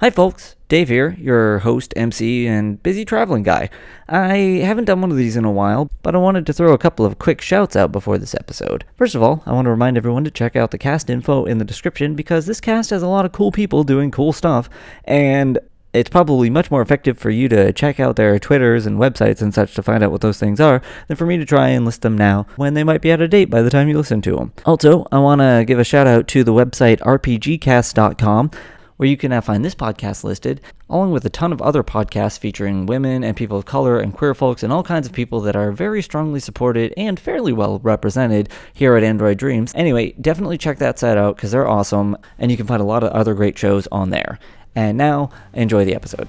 Hi, folks. Dave here, your host, MC, and busy traveling guy. I haven't done one of these in a while, but I wanted to throw a couple of quick shouts out before this episode. First of all, I want to remind everyone to check out the cast info in the description because this cast has a lot of cool people doing cool stuff, and it's probably much more effective for you to check out their Twitters and websites and such to find out what those things are than for me to try and list them now when they might be out of date by the time you listen to them. Also, I want to give a shout out to the website rpgcast.com where you can now find this podcast listed, along with a ton of other podcasts featuring women and people of color and queer folks and all kinds of people that are very strongly supported and fairly well represented here at Android Dreams. Anyway, definitely check that site out because they're awesome, and you can find a lot of other great shows on there. And now, enjoy the episode.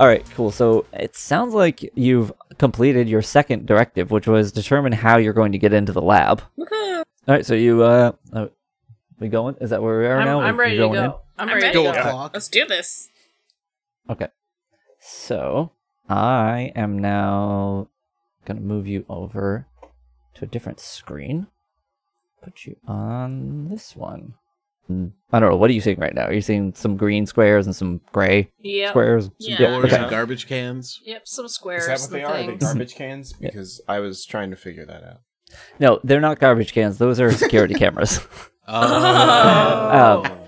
All right, cool. So it sounds like you've completed your second directive, which was determine how you're going to get into the lab. All right, so you uh, uh we going? Is that where we are I'm, now? I'm We- ready we to go. in? I'm I'm ready ready to to go. go. Let's do this. Okay. So I am now gonna move you over to a different screen. Put you on this one. I don't know. What are you seeing right now? Are you seeing some green squares and some gray Yep. squares? Yeah. Doors okay. and garbage cans. Yep. Some squares. Is that what they and are? Are they garbage cans? Yeah. Because I was trying to figure that out. No, they're not garbage cans. Those are security cameras. Oh. Um,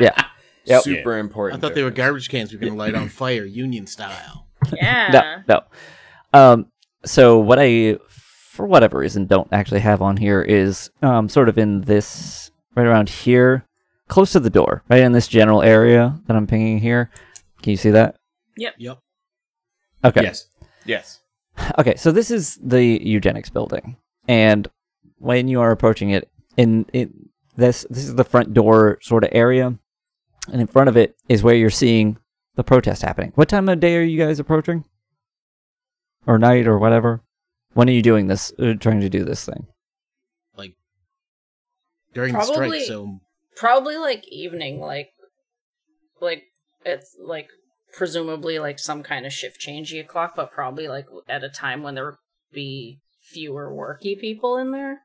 yeah. Yep. Super important. I important. thought they were garbage cans we are going to light on fire, Union style. Yeah. No, no. Um, so what I, for whatever reason, don't actually have on here is um, sort of in this right around here, close to the door, right in this general area that I'm pinging here. Can you see that? Yep. Yep. Okay. Yes. Yes. Okay. So this is the eugenics building, and when you are approaching it, in in this this is the front door sort of area, and in front of it is where you're seeing the protest happening. What time of day are you guys approaching? Or night or whatever? When are you doing this? Uh, trying to do this thing? Like during Probably- the strike, so Probably like evening, like, like it's like presumably like some kind of shift changey o'clock, but probably like at a time when there would be fewer worky people in there.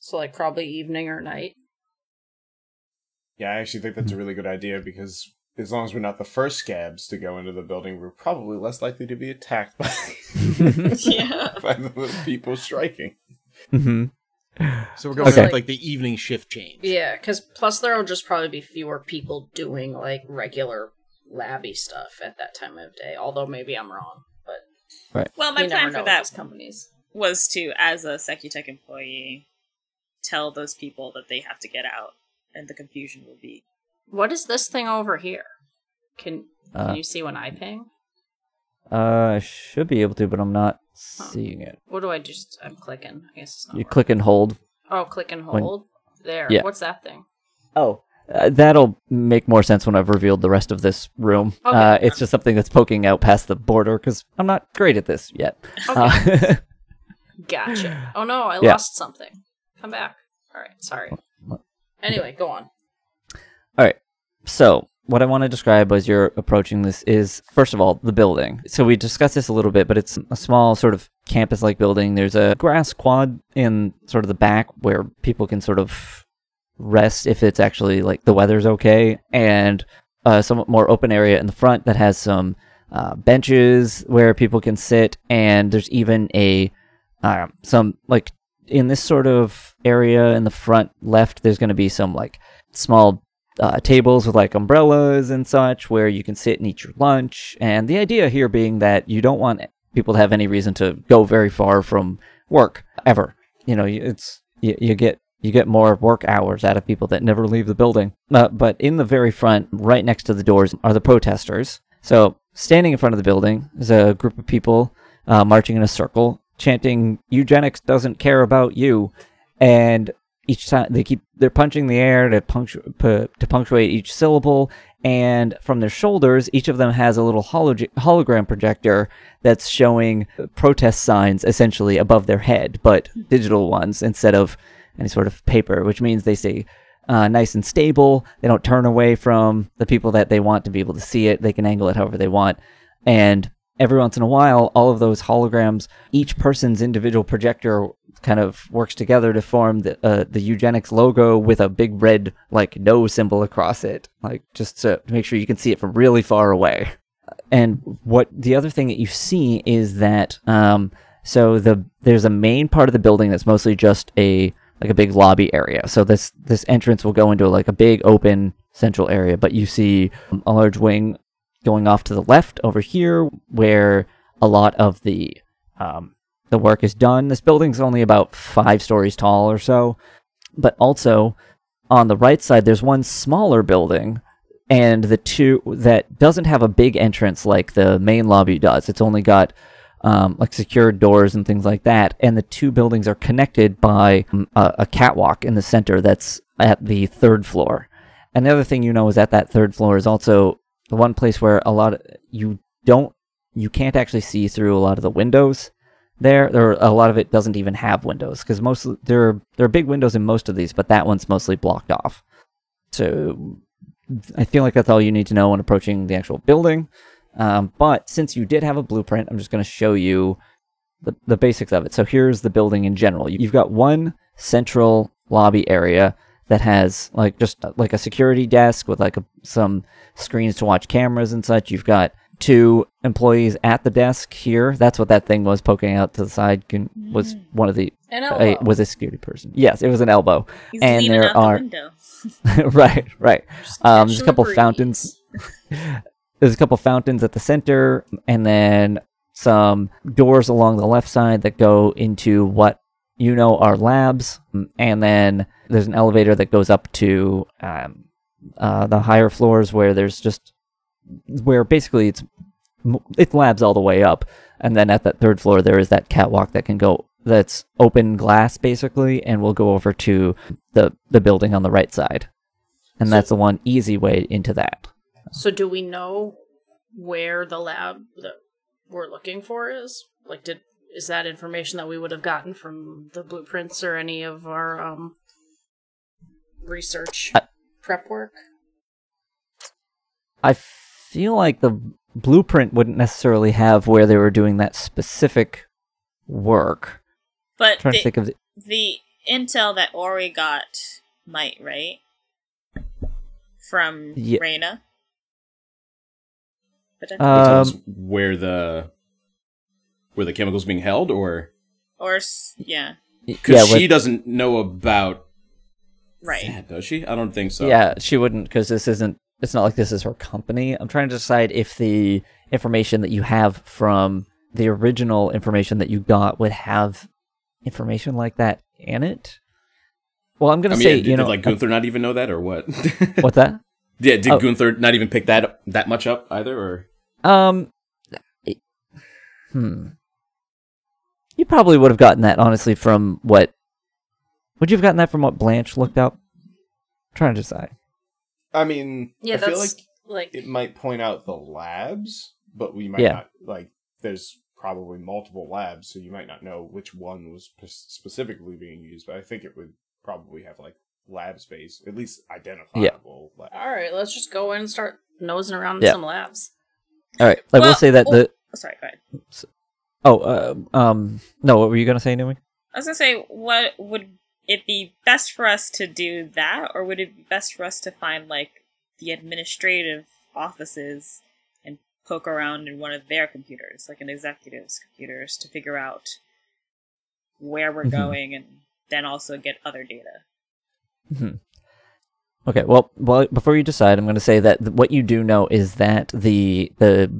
So like probably evening or night. Yeah, I actually think that's a really good idea because as long as we're not the first scabs to go into the building, we're probably less likely to be attacked by, Yeah. by the people striking. hmm so we're going Okay. with like the evening shift change. Yeah, because plus there'll just probably be fewer people doing like regular labby stuff at that time of day. Although maybe I'm wrong, but right. Well, my you plan for with that these companies. was to, as a Secutech employee, tell those people that they have to get out, and the confusion will be. What is this thing over here? Can can Uh, you see when I ping? Uh, I should be able to, but I'm not seeing it. What do I just? I'm clicking. I guess it's not. You working. click and hold. Oh, click and when- hold. there. Yeah. What's that thing? Oh, uh, that'll make more sense when I've revealed the rest of this room. Okay. Uh, it's just something that's poking out past the border because I'm not great at this yet. Uh, Gotcha. Oh no, I Yeah. lost something. Come back. All right. Sorry. Anyway, go on. All right. So, what I want to describe as you're approaching this is, first of all, the building. So, we discussed this a little bit, but it's a small sort of campus like building. There's a grass quad in sort of the back where people can sort of rest if it's actually like the weather's okay, and a somewhat more open area in the front that has some uh, benches where people can sit, and there's even a um, some like in this sort of area in the front left, there's going to be some like small uh, tables with like umbrellas and such where you can sit and eat your lunch. And the idea here being that you don't want people to have any reason to go very far from work ever. You know, you- it's you, you get you get more work hours out of people that never leave the building. Uh, but in the very front, right next to the doors, are the protesters. So standing in front of the building is a group of people uh, marching in a circle, chanting "Eugenics doesn't care about you," and each time they keep they're punching the air to punctu- pu- to punctuate each syllable and from their shoulders each of them has a little holog- hologram projector that's showing protest signs essentially above their head but digital ones instead of any sort of paper which means they stay uh, nice and stable. They don't turn away from the people that they want to be able to see it. They can angle it however they want. And every once in a while all of those holograms each person's individual projector kind of works together to form the uh, the eugenics logo with a big red like no symbol across it, like just to make sure you can see it from really far away. And what the other thing that you see is that um, so the there's a main part of the building that's mostly just a like a big lobby area. So this this entrance will go into like a big open central area, but you see a large wing going off to the left over here where a lot of the um, the work is done. This building's only about five stories tall or so, but also on the right side there's one smaller building and the two that doesn't have a big entrance like the main lobby does. It's only got um, like secured doors and things like that, and the two buildings are connected by um, a, a catwalk in the center that's at the third floor. And the other thing you know is that that third floor is also the one place where a lot of you don't you can't actually see through a lot of the windows there. There a lot of it doesn't even have windows because most there are, there are big windows in most of these, but that one's mostly blocked off. So I feel like that's all you need to know when approaching the actual building. Um, but since you did have a blueprint, I'm just going to show you the, the basics of it. So here's the building in general. You've got one central lobby area that has like just like a security desk with like a, some screens to watch cameras and such. You've got two employees at the desk here. That's what that thing was poking out to the side. Can, was one of the An uh, was a security person. Yes, it was an elbow. He's And there are- the right, right. Um, there's a couple breeze. fountains. There's a couple fountains at the center, and then some doors along the left side that go into what you know are labs, and then there's an elevator that goes up to um, uh, the higher floors where there's just where basically it's it's labs all the way up, and then at that third floor there is that catwalk that can go that's open glass basically, and we'll go over to the the building on the right side, and So- that's the one easy way into that. So do we know where the lab that we're looking for is? Like, did is that information that we would have gotten from the blueprints or any of our um research I- prep work? I feel like the blueprint wouldn't necessarily have where they were doing that specific work. But trying the, to think of the, the intel that Ori got might, right? From Ye- Reyna. But I- um, where the where the chemicals being held, or or yeah, because yeah, she with- doesn't know about right. that, does she? I don't think so. yeah, she wouldn't because this isn't. It's not like this is her company. I'm trying to decide if the information that you have from the original information that you got would have information like that in it. Well, I'm gonna mean, say, did, you know, did like Gunther not even know that, or what? what's that? yeah, did Oh. Gunther not even pick that up, that much up either, or Um, it- hmm. You probably would have gotten that honestly from what. Would you have gotten that from what Blanche looked up? trying to decide. I mean, Yeah, I feel like like it might point out the labs, but we might Yeah. not like. There's probably multiple labs, so you might not know which one was p- specifically being used. But I think it would probably have like lab space, at least identifiable. lab. all right. Let's just go in and start nosing around in Yeah. some labs. All right, I will say that oh- the. Oh, sorry, go ahead. Oh, uh, um, no. What were you gonna say, Numi? I was gonna say, what would it be best for us to do that, or would it be best for us to find like the administrative offices and poke around in one of their computers, like an executive's computers, to figure out where we're Mhm. going, and then also get other data? Okay, well, well, before you decide, I'm going to say that th- what you do know is that the the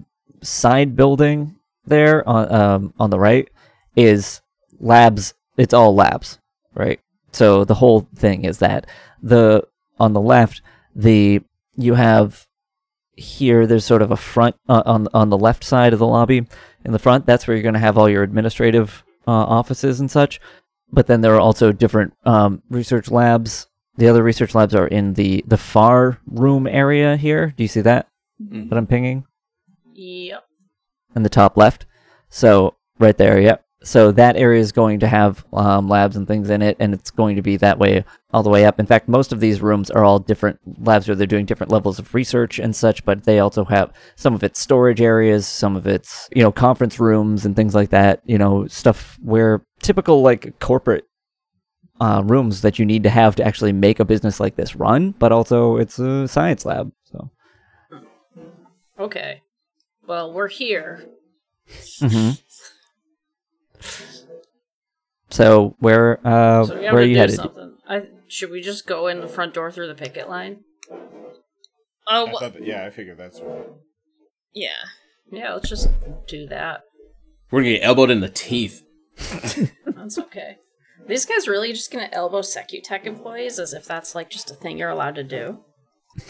side building there on um, on the right is labs. It's all labs, right? So the whole thing is that the on the left, the you have here. There's sort of a front uh, on on the left side of the lobby. In the front, that's where you're going to have all your administrative uh, offices and such. but then there are also different um, research labs. The other research labs are in the the far room area here. Do you see that Mhm. that I'm pinging Yep. in the top left? So right there, yep. So that area is going to have um, labs and things in it, and it's going to be that way all the way up. In fact, most of these rooms are all different labs where they're doing different levels of research and such, but they also have some of its storage areas, some of its, you know, conference rooms and things like that, you know, stuff where typical like corporate uh, rooms that you need to have to actually make a business like this run, but also it's a science lab. So, Okay. Well, we're here. hmm so where uh, So where are you headed? something. I should we just go in the front door through the picket line? Oh, I wha- that, yeah, I figured that's what. yeah. Yeah, let's just do that. We're gonna get elbowed in the teeth. That's okay. These guys really just gonna elbow Secutech employees as if that's like just a thing you're allowed to do.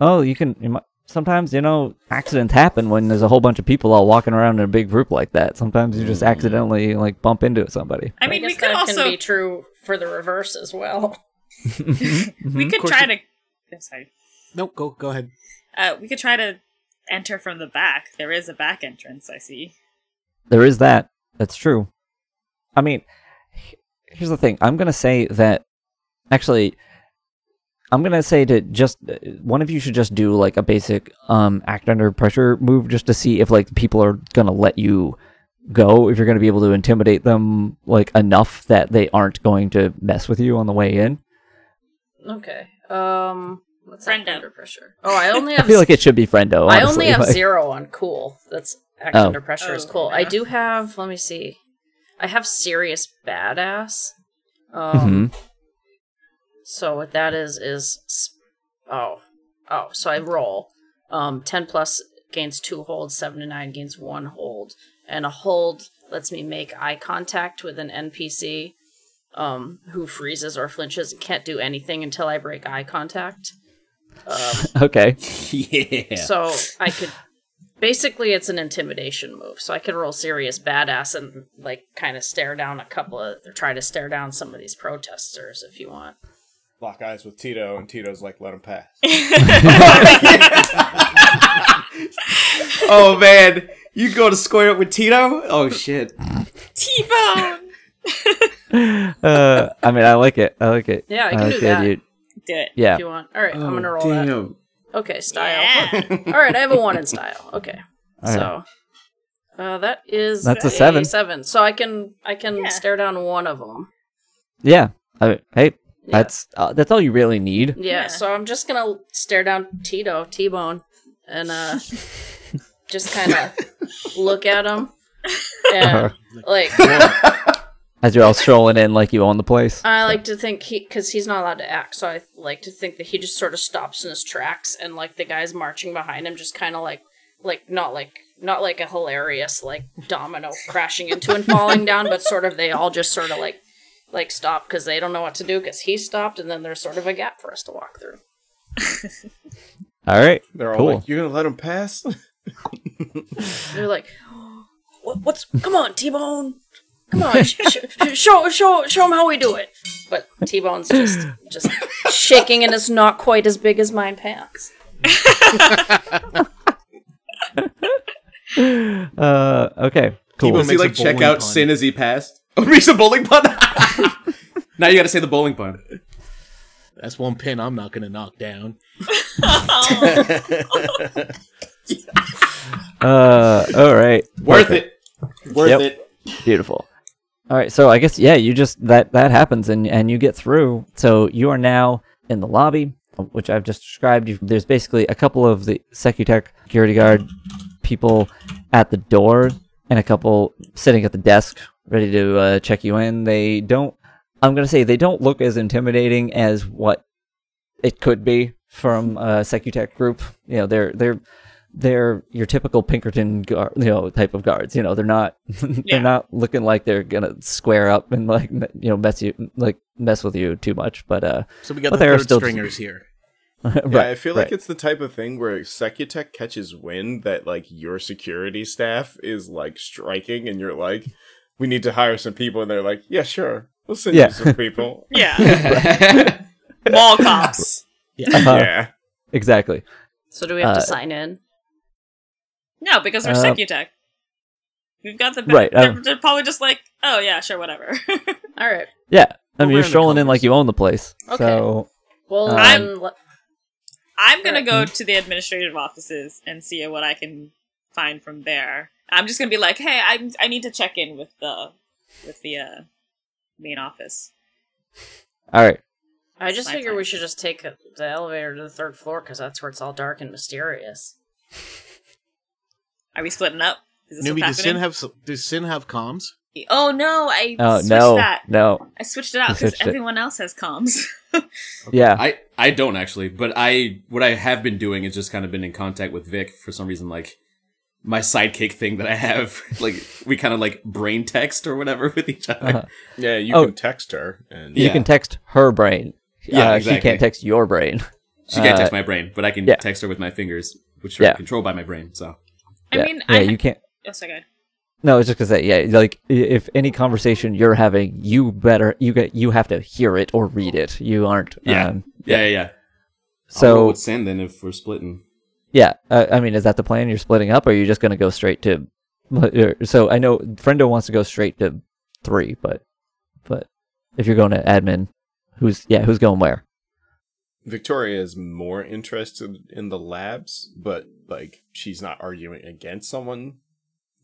Oh, you can. You might, sometimes you know accidents happen when there's a whole bunch of people all walking around in a big group like that. Sometimes you just accidentally like bump into somebody. I mean, we guess could that also can be true for the reverse as well. we could try it- to. I'm sorry. Nope, go go ahead. Uh, we could try to enter from the back. There is a back entrance. I see. There is that. That's true. I mean, here's the thing. I'm gonna say that. Actually, I'm gonna say to just uh, one of you should just do like a basic um act under pressure move just to see if like people are gonna let you go. If you're gonna be able to intimidate them like enough that they aren't going to mess with you on the way in. Okay. Um what's Friendo. under pressure? Oh, I only I have feel like it should be friendo. I only have like- zero on cool. That's act Oh. under pressure is Oh, cool. I do have let me see. I have serious badass. Um Mhm. So what that is is s- oh. Oh, so I roll. Um ten plus gains two holds, seven to nine gains one hold. And a hold lets me make eye contact with an NPC um who freezes or flinches and can't do anything until I break eye contact. Um Okay. yeah. so I could basically it's an intimidation move. So I could roll serious badass and like kind of stare down a couple of or try to stare down some of these protesters if you want. Lock eyes with Tito, and Tito's like, let him pass. oh man, you go to square up with Tito? Oh shit. T-bone. uh, I mean, I like it. I like it. Yeah, I can like do that. idea- Do it. Yeah. If you want. All right, I'm Oh, gonna roll that. Okay, style. Yeah. All right, I have a one in style. Okay, All so uh, that is That's a seven. Seven. So I can I can Yeah. stare down one of them. Yeah. I, hey, Yeah. that's uh, that's all you really need. Yeah, Yeah. so I'm just gonna stare down Tito, T Bone, and uh just kind of look at him, and like As you're all strolling in like you own the place. I like to think he, because he's not allowed to act, so I like to think that he just sort of stops in his tracks, and like the guys marching behind him, just kind of like, like not like not like a hilarious like domino crashing into and falling down, but sort of they all just sort of like like stop because they don't know what to do because he stopped, and then there's sort of a gap for us to walk through. All right. They're all like, you're gonna let him pass? They're like, what, "What's? Come on, T Bone, come on, sh- sh- show show show him how we do it." But T Bone's just just shaking, and it's not quite as big as mine pants. Uh, okay. Cool. T-Bone Does he makes a like check out pun. sin as he passed? Makes a bowling pun. now you got to say the bowling pun. That's one pin I'm not gonna knock down. Uh, all right. Worth Perfect. it. Worth Yep. it. Beautiful. All right, so I guess yeah, you just that that happens and and you get through. So you are now in the lobby, which I've just described. You, there's basically a couple of the Secutech security guard people at the door and a couple sitting at the desk ready to uh, check you in. They don't. I'm gonna say they don't look as intimidating as what it could be from a Secutech group. You know, they're they're they're your typical Pinkerton guard, you know, type of guards. You know, they're not they're not looking like they're gonna square up and like you know mess you like mess with you too much. But uh, So we got the are third still- stringers here. Right, Yeah, I feel like it's the type of thing where Secutech catches wind that like your security staff is like striking, and you're like, we need to hire some people, and they're like, yeah, sure, we'll send Yeah. you some people. Yeah. Mall cops. Uh-huh. yeah. Exactly. So do we have Uh, to sign in? No, because we're Uh, Secutech. We've got the Right, They're, um, they're probably just like, oh yeah, sure, whatever. All right. Yeah. I We'll mean, you're strolling in like you own the place. Okay. So Well, Um, then, le- I'm gonna go to the administrative offices and see what I can find from there. I'm just gonna be like, hey, I I need to check in with the with the uh, main office. all right. I just fine, figure fine. we should just take the elevator to the third floor because that's where it's all dark and mysterious. Are we splitting up? Is this Newbie, does Sin have does Sin have comms? Oh no, I Oh switched no, that. no. I switched it out because switched it. everyone else has comms. Yeah. I I don't actually, but I what I have been doing is just kind of been in contact with Vic for some reason, like my sidekick thing that I have. Like we kind of like brain text or whatever with each other. Uh-huh. Yeah, you Oh. can text her, and You Yeah. can text her brain. Yeah, uh, She can't text your brain. She can't Uh, text my brain, but I can yeah. text her with my fingers, which are Yeah. controlled by my brain. So I yeah. mean, yeah, I you can't. oh, so good. No, I was just gonna say, yeah, like i- if any conversation you're having, you better you get you have to hear it or read it. You aren't. Yeah. Um, yeah, yeah, yeah. So roll with Sin then if we're splitting. yeah, uh, I mean, is that the plan? You're splitting up, or are you just gonna go straight to? So I know Friendo wants to go straight to three, but but if you're going to admin, who's yeah, who's going where? Victoria is more interested in the labs, but like she's not arguing against someone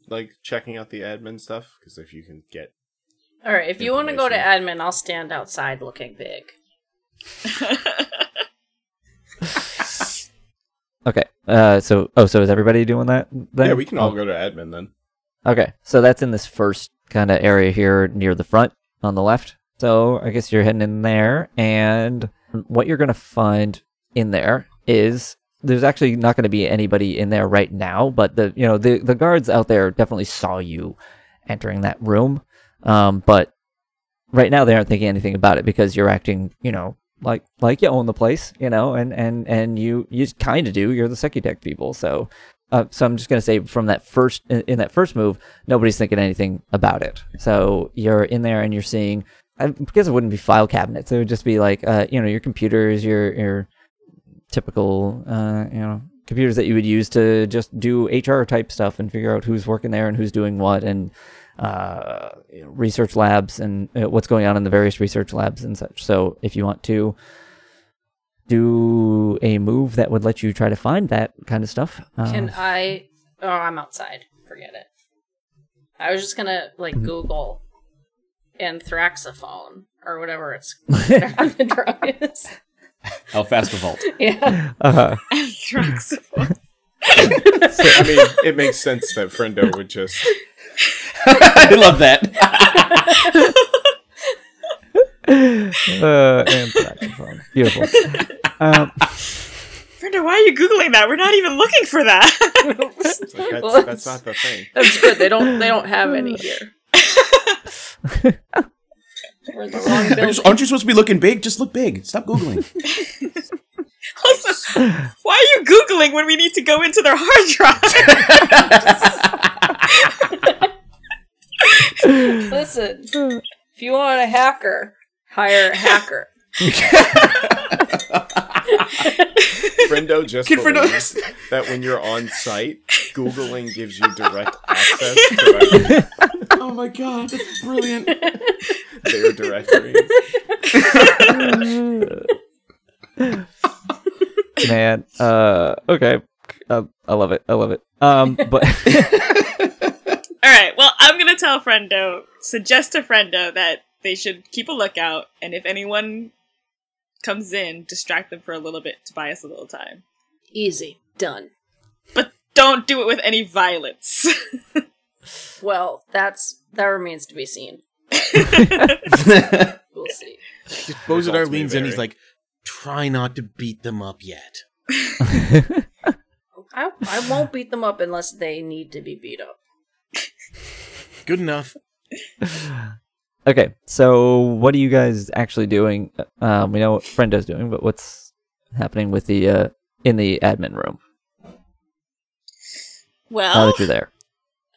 like checking out the admin stuff because if you can get All right. If you want to go to admin, I'll stand outside looking big. Okay. Uh. So oh, so is everybody doing that? Then? yeah, we can all Oh, go to admin then. Okay, so that's in this first kind of area here near the front on the left. So I guess you're heading in there, and what you're going to find in there is there's actually not going to be anybody in there right now, but the you know the the guards out there definitely saw you entering that room, um, but right now they aren't thinking anything about it because you're acting you know like like you own the place, you know, and and and you you kind of do. You're the Secutech people, so. Uh, so I'm just gonna say from that first in, that first move, nobody's thinking anything about it. So you're in there and you're seeing. I guess it wouldn't be file cabinets. It would just be like uh, you know your computers, your your typical uh, you know computers that you would use to just do HR type stuff and figure out who's working there and who's doing what and uh, research labs and uh, what's going on in the various research labs and such. So if you want to do a move that would let you try to find that kind of stuff, uh, Can I? Oh, I'm outside. Forget it. I was just gonna like Mm-hmm. Google anthraxophone or whatever it's the drug is. El Fast Vault. Yeah. uh, Anthraxophone. So, I mean, it makes sense that Friendo would just I love that. uh, and saxophone. Beautiful. Um, Brenda, why are you googling that? We're not even looking for that. like, that's, Well, that's not the thing. That's good. They don't. They don't have any here. We're in the wrong Aren't you, aren't you supposed to be looking big? Just look big. Stop googling. also, why are you googling when we need to go into their hard drive? Listen, if you want a hacker, hire a hacker. Friendo just Kid Friendo. believes that when you're on site, Googling gives you direct access to like, oh my god, that's brilliant. their directories. man, uh, okay. Uh, I love it. I love it. Um, but All right. Well, I'm gonna tell Friendo, suggest to Friendo that they should keep a lookout, and if anyone comes in, distract them for a little bit to buy us a little time. Easy. Done. But don't do it with any violence. Well, that's that remains to be seen. We'll see. Bozidar leans in. He's like, "Try not to beat them up yet." I I won't beat them up unless they need to be beat up. Good enough. okay. So what are you guys actually doing? Um, we know what Friendo's doing, but what's happening with the uh in the admin room Well, now that you're there?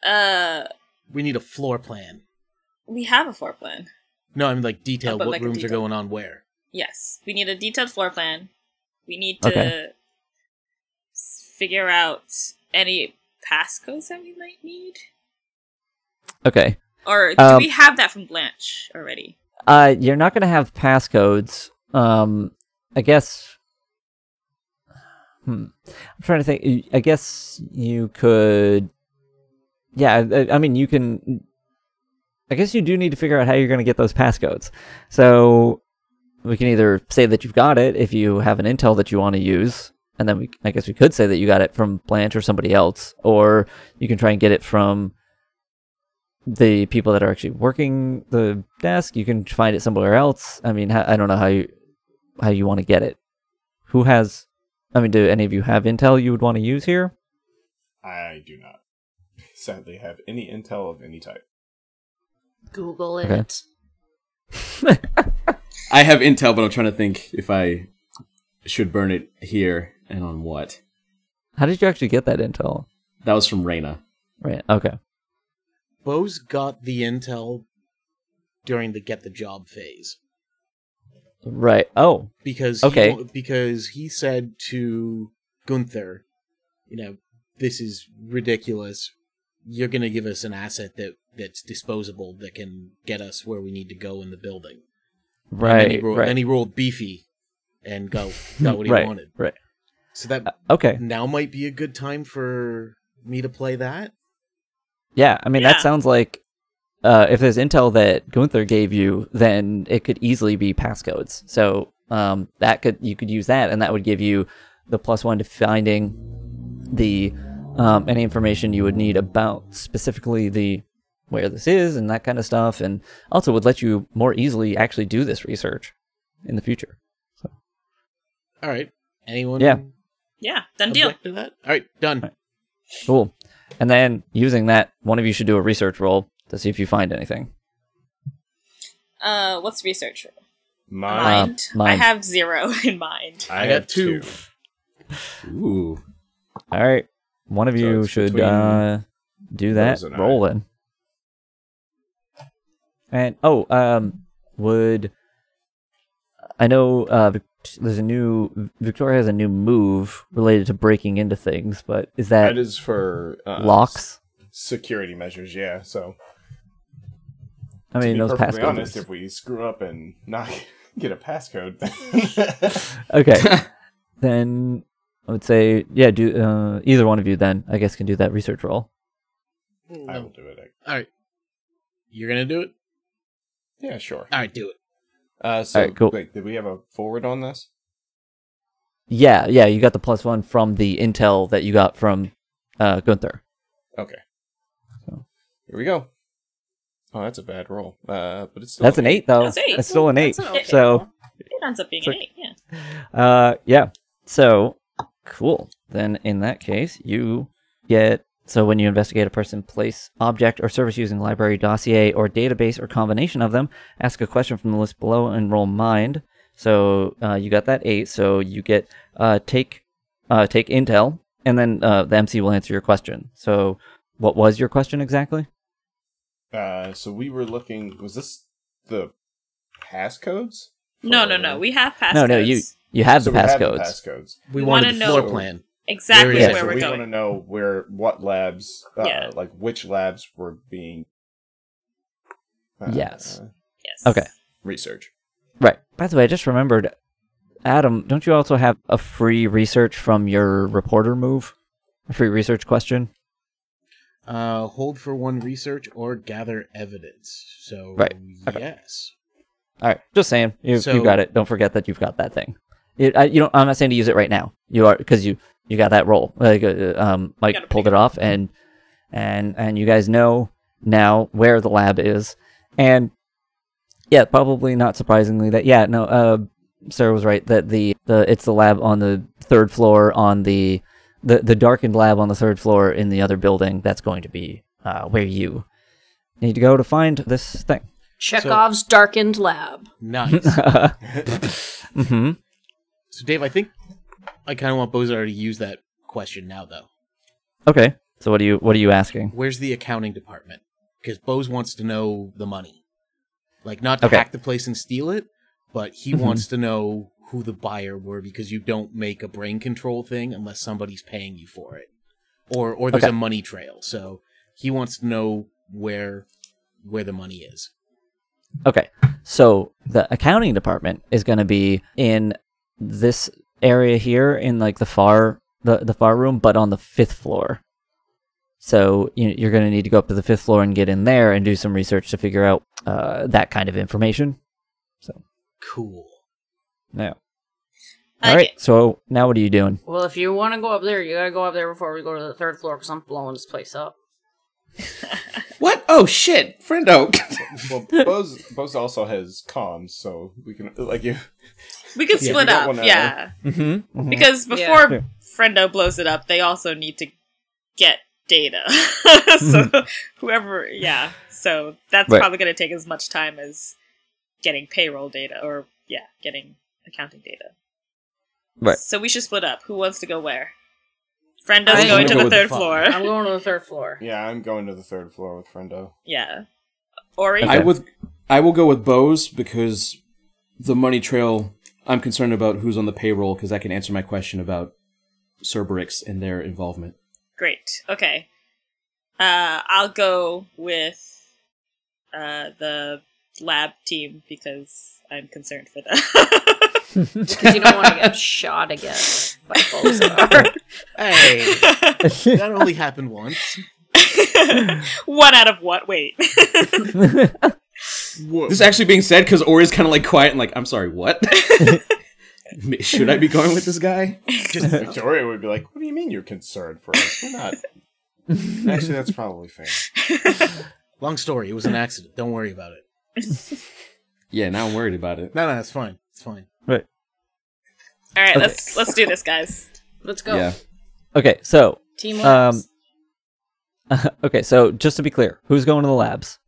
Uh, We need a floor plan. we have a floor plan. No, I mean like detail Oh, what like a rooms are going on where. Yes, we need a detailed floor plan. We need to Okay. figure out any passcodes that we might need. Okay. Or do Um, we have that from Blanche already? Uh, you're not going to have passcodes. Um, I guess. Hmm. I'm trying to think. I guess you could. Yeah, I, I mean, you can. I guess you do need to figure out how you're going to get those passcodes. So we can either say that you've got it if you have an intel that you want to use, and then we, I guess we could say that you got it from Blanche or somebody else, or you can try and get it from the people that are actually working the desk. You can find it somewhere else. I mean, I don't know how you how you want to get it. Who has? I mean, do any of you have intel you would want to use here? I do not, sadly, have any intel of any type. Google Okay. it. I have intel, but I'm trying to think if I should burn it here and on what. How did you actually get that intel? That was from Reyna. Right. Okay. Bose got the intel during the get the job phase Right. Oh. because Okay. he, because he said to Gunther, you know, this is ridiculous. You're going to give us an asset that that's disposable that can get us where we need to go in the building. And then he Right. rolled, right. then he rolled beefy and go got what he right. wanted. Right. So that Uh, okay. now might be a good time for me to play that. Yeah. I mean, Yeah. that sounds like uh, if there's intel that Gunther gave you, then it could easily be passcodes. So um, that could you could use that, and that would give you the plus one to finding the um, any information you would need about specifically the where this is and that kind of stuff, and also would let you more easily actually do this research in the future. All right. Anyone? Yeah. Yeah, done deal. to that? All right, done. Right. Cool. And then using that, one of you should do a research roll to see if you find anything. Uh, what's research? Mine, Mind. I mind. have zero in mind. I, I have got two. two. Ooh. All right. One of So you should uh, do that. Rose and Roll in. And oh, um, would I know? Uh, there's a new Victoria has a new move related to breaking into things, but is that, That is for uh, locks? s- security measures. Yeah. So I to mean, be those perfectly passcodes. honest, if we screw up and not get a passcode, Okay, then I would say yeah. Do uh, either one of you then? I guess can do that research roll. I will do it. All right. You're gonna do it. Yeah, sure. All right, do it. Uh, so, Alright, cool. wait, did we have a forward on this? Yeah, yeah. You got the plus one from the intel that you got from uh, Gunther. Okay. So. Here we go. Oh, that's a bad roll. Uh, but it's still That's an eight though. That's eight. That's still an eight. That's an okay so. roll. It ends up being So- an eight. Yeah. Uh, yeah. So cool. Then in that case, you get so when you investigate a person, place, object, or service using library, dossier, or database, or combination of them, ask a question from the list below and roll mind. So uh, you got that eight. So you get uh, take uh, take intel, and then uh, the MC will answer your question. So what was your question exactly? Uh, so we were looking. Was this the passcodes? No, no, no. We have passcodes. No, no. You you have so the we have passcodes. passcodes. We, We wanna the floor know- plan. exactly There is. where so we're we going. We want to know where what labs, uh, Yeah. like which labs were being. uh, Yes. Yes. Okay. Research. Right. By the way, I just remembered, Adam, don't you also have a free research from your reporter move? A free research question? Uh, hold for one research or gather evidence. So Right. Okay. yes. All right. Just saying. You, So- you got it. Don't forget that you've got that thing. It, I, you don't, I'm not saying to use it right now. You are, because you, you got that role. Like, uh, um, Mike pulled it off and, and, and you guys know now where the lab is. And yeah, probably not surprisingly that, yeah, no, uh, Sarah was right that the, the, it's the lab on the third floor on the, the, the darkened lab on the third floor in the other building. That's going to be, uh, where you need to go to find this thing. Chekhov's darkened lab. Nice. mm-hmm. so Dave, I think I kind of want Bozar to use that question now, though. Okay. So what are you, what are you asking? Where's the accounting department? because Bose wants to know the money, like not to Okay. hack the place and steal it, but he Mhm. wants to know who the buyer were because you don't make a brain control thing unless somebody's paying you for it, or or there's Okay. a money trail. So he wants to know where where the money is. Okay, so the accounting department is going to be in this area here, in like the far the the far room, but on the fifth floor. So you, you're going to need to go up to the fifth floor and get in there and do some research to figure out uh, that kind of information. So cool. Now, I all right. get- So now, what are you doing? Well, if you want to go up there, you gotta go up there before we go to the third floor because I'm blowing this place up. What? Oh shit, friendo. well, Bose Bose also has comms, so we can like you. we could Yeah, split we up, one hour. yeah. Mm-hmm. Because before Sure. Friendo blows it up, they also need to get data. so whoever, yeah. So that's Right. probably going to take as much time as getting payroll data, or yeah, getting accounting data. Right. So we should split up. Who wants to go where? Friendo's I'm going gonna to go the with third five. floor. I'm going to the third floor. yeah, I'm going to the third floor with Friendo. yeah. Ori. Okay. I would I will go with Bose because the money trail I'm concerned about who's on the payroll because that can answer my question about Cerberix and their involvement. Great. Okay. Uh, I'll go with uh, the lab team because I'm concerned for them. Because you don't want to get shot again by Bozar. Hey, that only happened once. One out of what? Wait. Whoa. This is actually being said because Ori's kind of like quiet and like, I'm sorry, what? Should I be going with this guy? Just, Victoria would be like, "What do you mean you're concerned for us? We're not." Actually, that's probably fair. long story. It was an accident. Don't worry about it. Yeah, now I'm worried about it. No, no, it's fine. It's fine. All right, Okay. let's let's do this, guys. Let's go. Yeah. okay, so Team Um, labs. okay, so just to be clear, who's going to the labs?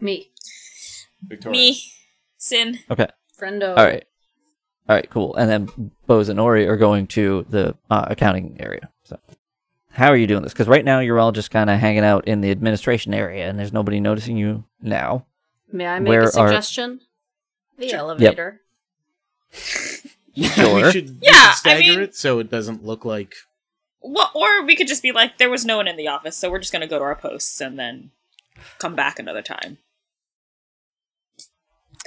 Me. Victoria. Me, Sin. Okay, Friendo. all right, all right, cool. And then Bose and Ori are going to the uh, accounting area. So, how are you doing this? Because right now you're all just kind of hanging out in the administration area, and there's nobody noticing you now. May I make Where a are- suggestion? The elevator. Sure. we should, we Yeah, should I stagger mean- it so it doesn't look like. Well, or we could just be like, there was no one in the office, so we're just gonna go to our posts and then come back another time.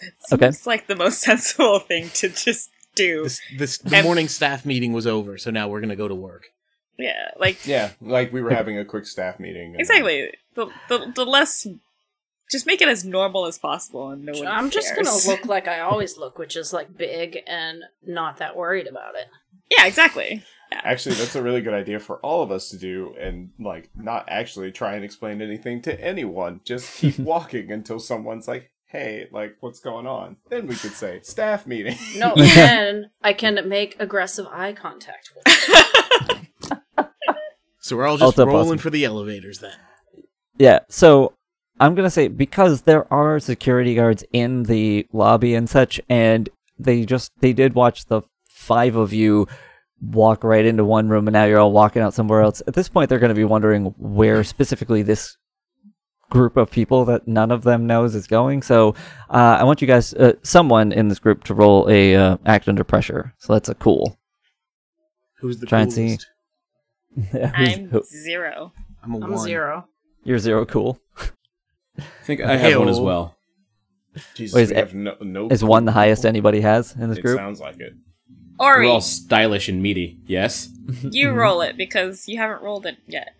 That Okay. seems like the most sensible thing to just do. This, this the And- morning staff meeting was over, so now we're gonna go to work. Yeah, like Yeah, like we were having a quick staff meeting. exactly. The, the the less, just make it as normal as possible, and no one. I'm just gonna look like I always look, which is like big and not that worried about it. Yeah, exactly. Actually, that's a really good idea for all of us to do, and like not actually try and explain anything to anyone. Just keep walking until someone's like, "Hey, like, what's going on?" Then we could say staff meeting. No, then I can make aggressive eye contact with. So we're all just Also rolling possible. for the elevators then. Yeah, so I'm gonna say because there are security guards in the lobby and such, and they just they did watch the five of you walk right into one room, and now you're all walking out somewhere else. At this point, they're gonna be wondering where specifically this group of people that none of them knows is going. So uh, I want you guys, uh, someone in this group, to roll a uh, act under pressure. So that's a cool. Who's the Try and coolest? see. I'm Who- zero. I'm a I'm one. zero. You're zero cool. I think I have one as well. Jesus, Wait, is we have no, no Is one the highest anybody has in this It group? sounds like it. Ori, We're all stylish and meaty. Yes, you roll it because you haven't rolled it yet.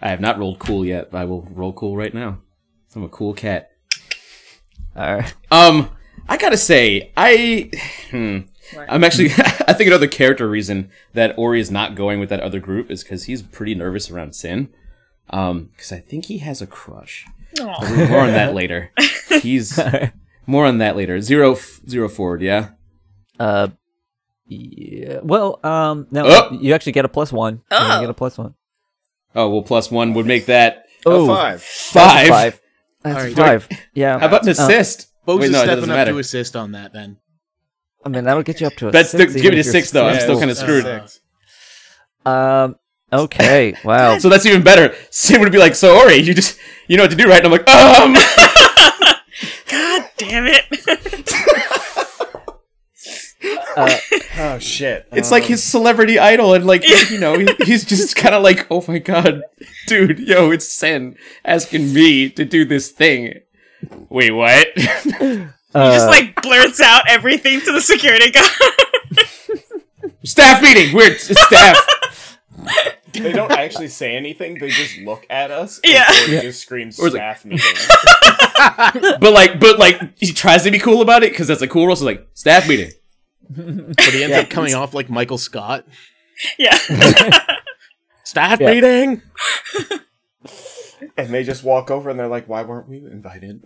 I have not rolled cool yet. But I will roll cool right now. I'm a cool cat. All right. Um, I gotta say, I, hmm, I'm actually, I think another character reason that Ori is not going with that other group is because he's pretty nervous around Sin. Um, because I think he has a crush. More on that later. He's more on that later. Zero, f- zero forward. Yeah. Uh, yeah. Well, um, no, Oh! you actually get a plus one. Yeah, Oh. you get a plus one. Oh well, plus one would make that Oh, five. five. Five. That's All right. five. Yeah. How about an Uh, assist? Bose Wait, is no, stepping up matter. to assist on that then. I mean, that'll get you up to a That's the- give me if the six, though. I'm still kinda screwed. six. Um, Okay. Wow. So that's even better. Sim would be like, "So Ori, you just you know what to do, right?" And I'm like, "Um." God damn it! Uh, Oh shit! It's like his celebrity idol, and like you know, he, he's just kind of like, "Oh my god, dude, yo, it's Sin asking me to do this thing." Wait, what? uh, Just like blurts out everything to the security guard. staff meeting. We're staff. they don't actually say anything; they just look at us. Yeah. and Ori just screams Ori's like- staff meeting. but like, but like, he tries to be cool about it because that's a cool role. So like, staff meeting. But he ends up coming off like Michael Scott. yeah. Staff Yeah. meeting. and they just walk over and they're like, "Why weren't we invited?"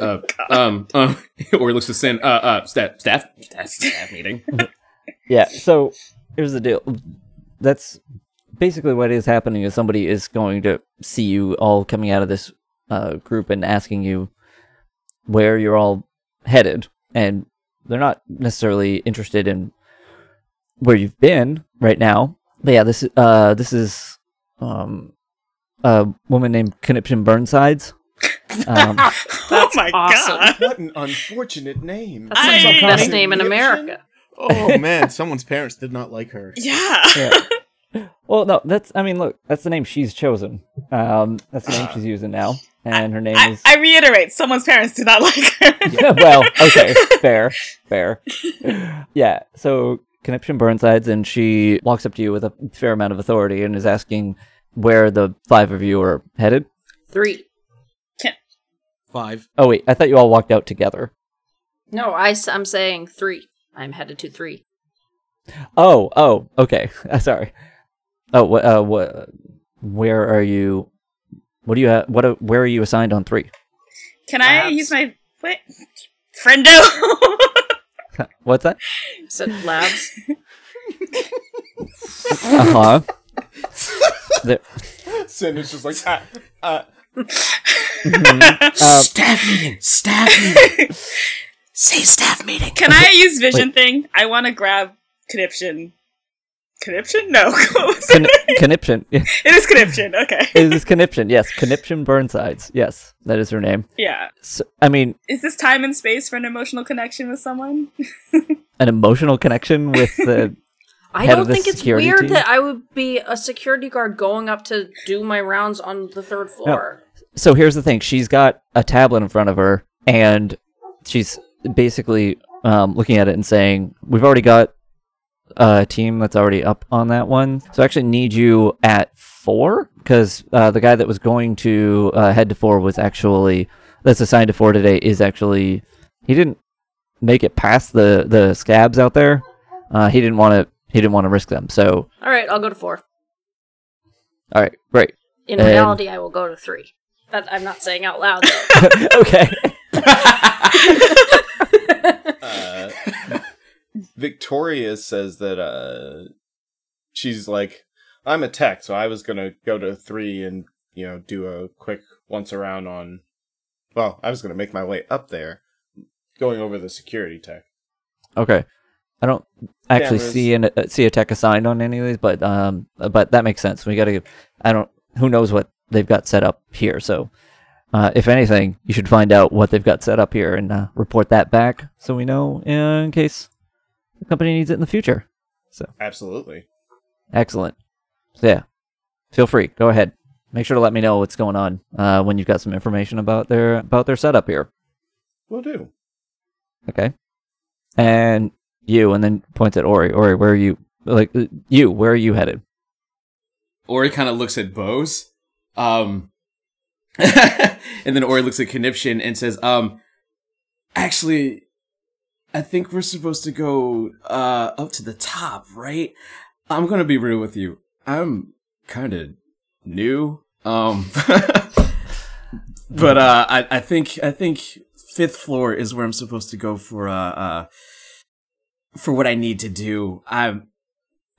Uh, um, um, or he looks to send Uh, uh, staff, staff, staff, staff meeting. yeah. So here's the deal. That's basically what is happening. Is somebody is going to see you all coming out of this uh, group and asking you where you're all headed, and they're not necessarily interested in where you've been right now. But yeah, this is uh, this is um, a woman named Conniption Burnsides. Um, oh my awesome. god. what an unfortunate name! That's the best name in America. Oh man, someone's parents did not like her. Yeah. yeah. Well, no, that's. I mean, look, that's the name she's chosen. Um, that's the name she's using now, and her name I, is. I reiterate, someone's parents did not like her. yeah, well, okay, fair, fair. Yeah, so Conniption Burnsides, and she walks up to you with a fair amount of authority and is asking where the five of you are headed. Three. Five. Oh wait, I thought you all walked out together. No, I, I'm saying three. I'm headed to three. Oh, oh, okay. Sorry. Oh, what? Uh, what? Where are you? What do you? Ha- what? uh, Where are you assigned on three? Can I Labs. use my what? Friendo? What's that? Said labs. Uh huh. there, Sin is just like, ah, uh. Um, staff meeting. Staff meeting. Say staff meeting. Can I use vision thing? I want to grab conniption. Conniption? No. What Con- conniption. It is conniption. Okay. It is conniption. Yes, conniption Burnsides. Yes, that is her name. yeah. So, I mean, Is this time and space for an emotional connection with someone? an emotional connection with the. I don't think it's weird team? that I would be a security guard going up to do my rounds on the third floor. so here's the thing: she's got a tablet in front of her, and she's basically um, looking at it and saying, "We've already got a team that's already up on that one, so I actually need you at four because uh, the guy that was going to uh, head to four was actually that's assigned to four today is actually he didn't make it past the the scabs out there. Uh, he didn't want to. He didn't want to risk them. So, All right, I'll go to four. all right, great. In And- reality, I will go to three. That I'm not saying out loud. Though. okay. uh, Victoria says that uh, she's like, I'm a tech, so I was gonna go to three and you know do a quick once around on. Well, I was gonna make my way up there, going over the security tech. Okay. I don't actually Cameras. see an uh, see a tech assigned on any of these, but um, but that makes sense. We got to. I don't. Who knows what they've got set up here? So, uh, if anything, you should find out what they've got set up here and uh, report that back, so we know in case the company needs it in the future. So Absolutely. Excellent. So yeah, feel free. Go ahead. Make sure to let me know what's going on uh, when you've got some information about their about their setup here. Will do. Okay. And you, and then points at Ori. Ori, where are you? Like uh, you, where are you headed? Ori kind of looks at Bose, um, and then Ori looks at Conniption and says, "Um, actually, I think we're supposed to go uh up to the top, right? I'm gonna be real with you. I'm kind of new, um, but uh, I I think I think fifth floor is where I'm supposed to go for uh uh for what I need to do. I'm."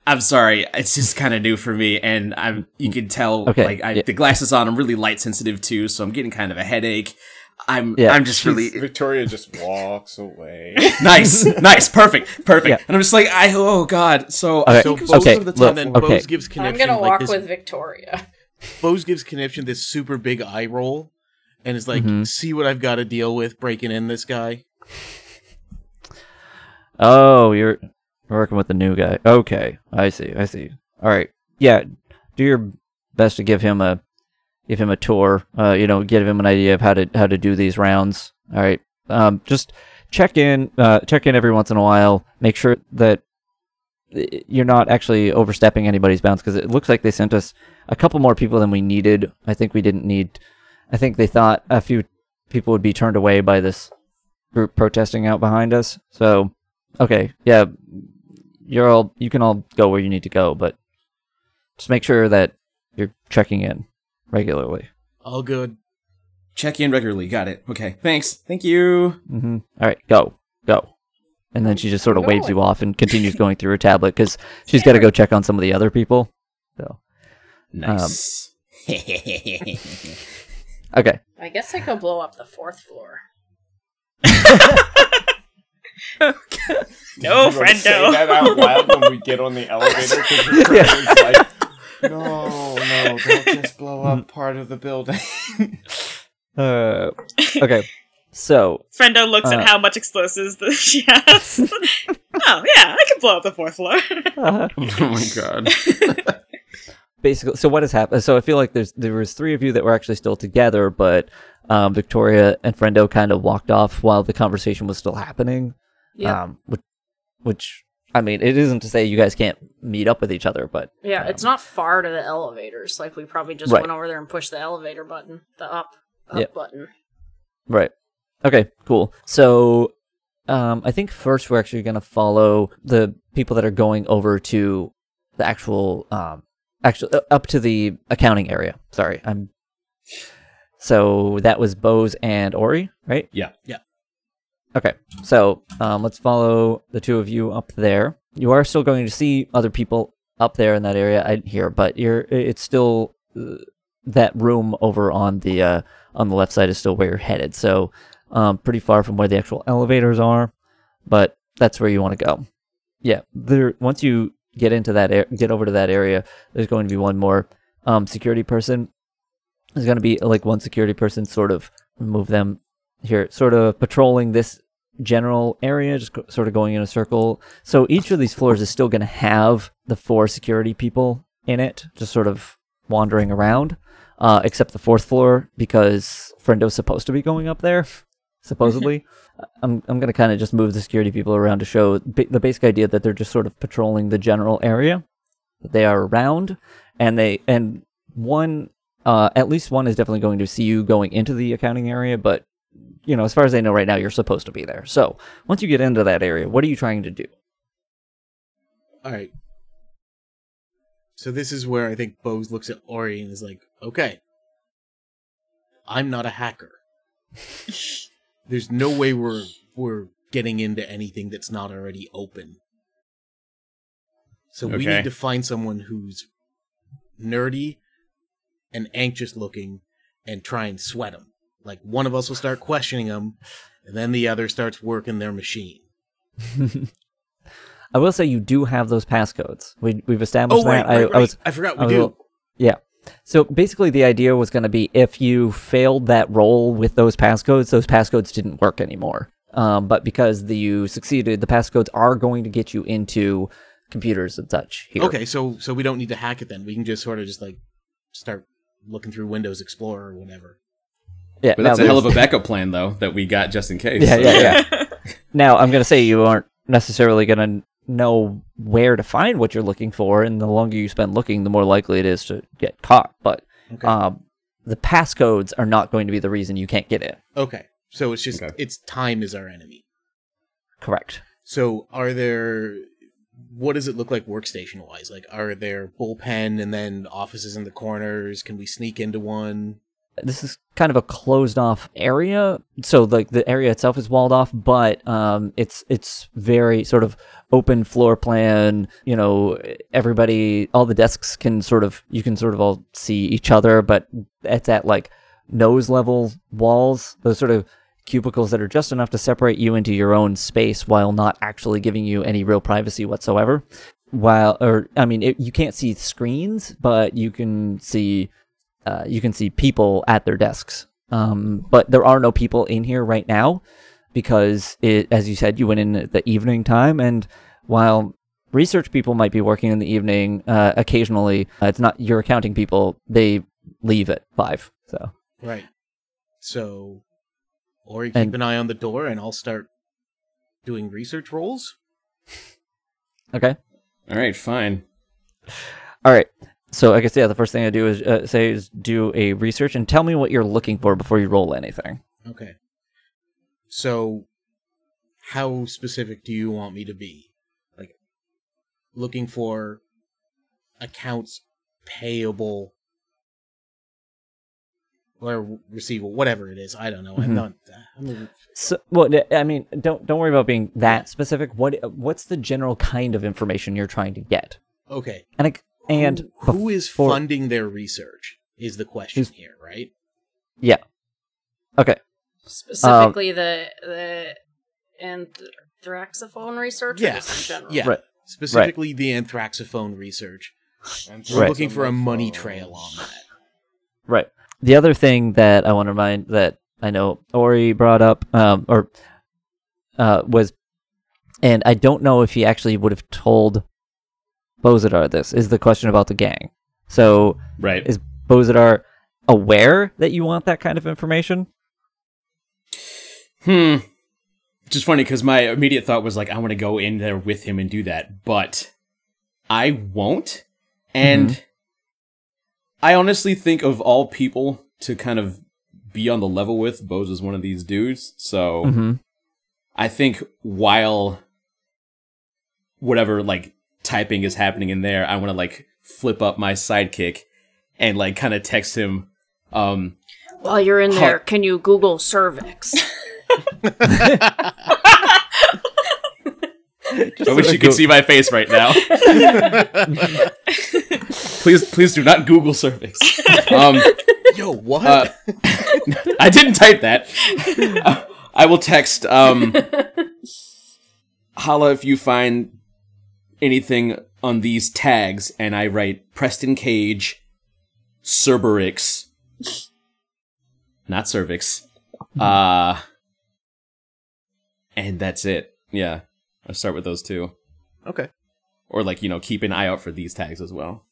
I'm sorry, it's just kind of new for me, and I'm. You can tell, Okay, like, I, yeah. the glasses on. I'm really light sensitive too, so I'm getting kind of a headache. I'm Yeah. I'm just really Victoria just walks away. nice, nice, perfect, perfect. Yeah. And I'm just like, I oh god. So I Okay, So think Bose, okay, of the look, time, then okay. Bose gives I'm gonna like walk this. with Victoria. Bose gives Conniption this super big eye roll, and is like, Mhm. "See what I've got to deal with breaking in this guy." Oh, you're working with the new guy. Okay, I see. I see. All right. Yeah, do your best to give him a give him a tour. Uh, you know, give him an idea of how to how to do these rounds. All right. Um, just check in. Uh, check in every once in a while. Make sure that you're not actually overstepping anybody's bounds because it looks like they sent us a couple more people than we needed. I think we didn't need. I think they thought a few people would be turned away by this group protesting out behind us. So Okay, yeah, you're all you can all go where you need to go, but just make sure that you're checking in regularly. All good. check in regularly. Got it. Okay. Thanks. Thank you. Mm-hmm. All right, go, go, and then she just sort of I'm waves you off and continues going through her tablet because she's got to go check on some of the other people. So Nice. okay, I guess I could blow up the fourth floor. No, You wanna Say friendo. that out loud when we get on the elevator because Victoria's like, no, no, don't just blow up part of the building. uh, okay, so Friendo looks Uh, at how much explosives that she has. oh yeah, I can blow up the fourth floor. uh, oh my god. basically so what has happened so i feel like there's there was three of you that were actually still together but um, victoria and friendo kind of walked off while the conversation was still happening Yeah. um, which, which i mean it isn't to say you guys can't meet up with each other but Yeah, it's not far to the elevators. Like we probably just Right. went over there and pushed the elevator button, the up up Yeah. button. right okay cool so um, i think first we're actually going to follow the people that are going over to the actual um, actually uh, up to the accounting area sorry i'm so that was Bose and Ori, right? Yeah. Yeah. Okay, so um, let's follow the two of you up there. You are still going to see other people up there in that area I here, but you're it's still uh, that room over on the uh, on the left side is still where you're headed. So um, pretty far from where the actual elevators are, but that's where you want to go. Yeah, there. Once you get into that ar- get over to that area, there's going to be one more um, security person. There's going to be like one security person, sort of move them here, sort of patrolling this general area, just sort of going in a circle. So each of these floors is still going to have the four security people in it, just sort of wandering around, uh, except the fourth floor because Friendo's supposed to be going up there, supposedly. I'm I'm gonna kind of just move the security people around to show ba- the basic idea that they're just sort of patrolling the general area that they are around, and they and one uh, at least one is definitely going to see you going into the accounting area, but you know, as far as they know right now, you're supposed to be there. So once you get into that area, what are you trying to do? All right. So this is where I think Bose looks at Ori and is like, "Okay, I'm not a hacker. There's no way we're we're getting into anything that's not already open. So we Okay. need to find someone who's nerdy and anxious looking and try and sweat them. Like one of us will start questioning them, and then the other starts working their machine. I will say you do have those passcodes. We we've established Oh right, that. right, I, right. I was I forgot I we was- do. Yeah. So basically, the idea was going to be if you failed that roll with those passcodes, those passcodes didn't work anymore. Um, but because the, you succeeded, the passcodes are going to get you into computers and such. Here. Okay, so so we don't need to hack it then. We can just sort of just like start looking through Windows Explorer or whatever. Yeah. But that's a hell of a backup plan, though, that we got just in case. Yeah, so- yeah, yeah. Now I'm going to say you aren't necessarily going to know where to find what you're looking for, and the longer you spend looking, the more likely it is to get caught. But Okay. um, the passcodes are not going to be the reason you can't get in. okay. So it's just Okay. it's time is our enemy. Correct. So are there what does it look like workstation wise? Like are there bullpen and then offices in the corners? Can we sneak into one? This is kind of a closed off area so like the area itself is walled off but um it's it's very sort of open floor plan you know everybody all the desks can sort of you can sort of all see each other but it's at like nose level walls, those sort of cubicles that are just enough to separate you into your own space while not actually giving you any real privacy whatsoever. While, or I mean, it, you can't see screens, but you can see uh, you can see people at their desks. Um, but there are no people in here right now because it, as you said, you went in at the evening time, and while research people might be working in the evening, uh, occasionally uh, it's not your accounting people. They leave at five. So Right. So, or you keep And- an eye on the door, and I'll start doing research rolls. okay, All right, fine. all right. So I guess yeah, the first thing I do is uh, say is do a research and tell me what you're looking for before you roll anything. Okay. So, how specific do you want me to be? Like, looking for accounts payable or receivable, whatever it is. I don't know. I'm Mhm. not. I'm a, So, well, I mean, don't don't worry about being that specific. What what's the general kind of information you're trying to get? okay. And I, and who, who is before- funding their research? Is the question Who's- here, right? yeah, okay, Specifically, the the anthraxophone research. or Yeah, in general? yeah. Right. Specifically, the anthraxophone research. And We're Right. looking for a money trail on that. right. The other thing that I want to remind that I know Ori brought up, um, or uh, was, and I don't know if he actually would have told Bozidar this is the question about the gang. So Right. Is- Bozidar aware that you want that kind of information? Hmm. Which is funny because my immediate thought was like, I want to go in there with him and do that, but I won't. And I honestly think of all people to kind of be on the level with, Bose is one of these dudes. So Mm-hmm. I think while whatever like typing is happening in there, I want to like flip up my sidekick and like kind of text him. Um, While you're in there, can you Google cervix? I wish you could see my face right now. please, please do not Google cervix. Um, Yo, what? uh, I didn't type that. Uh, I will text. Um, holla if you find anything on these tags, and I write Preston Cage, Cerberix, not cervix. Uh, and that's it. Yeah, I'll start with those two. okay. or like you know keep an eye out for these tags as well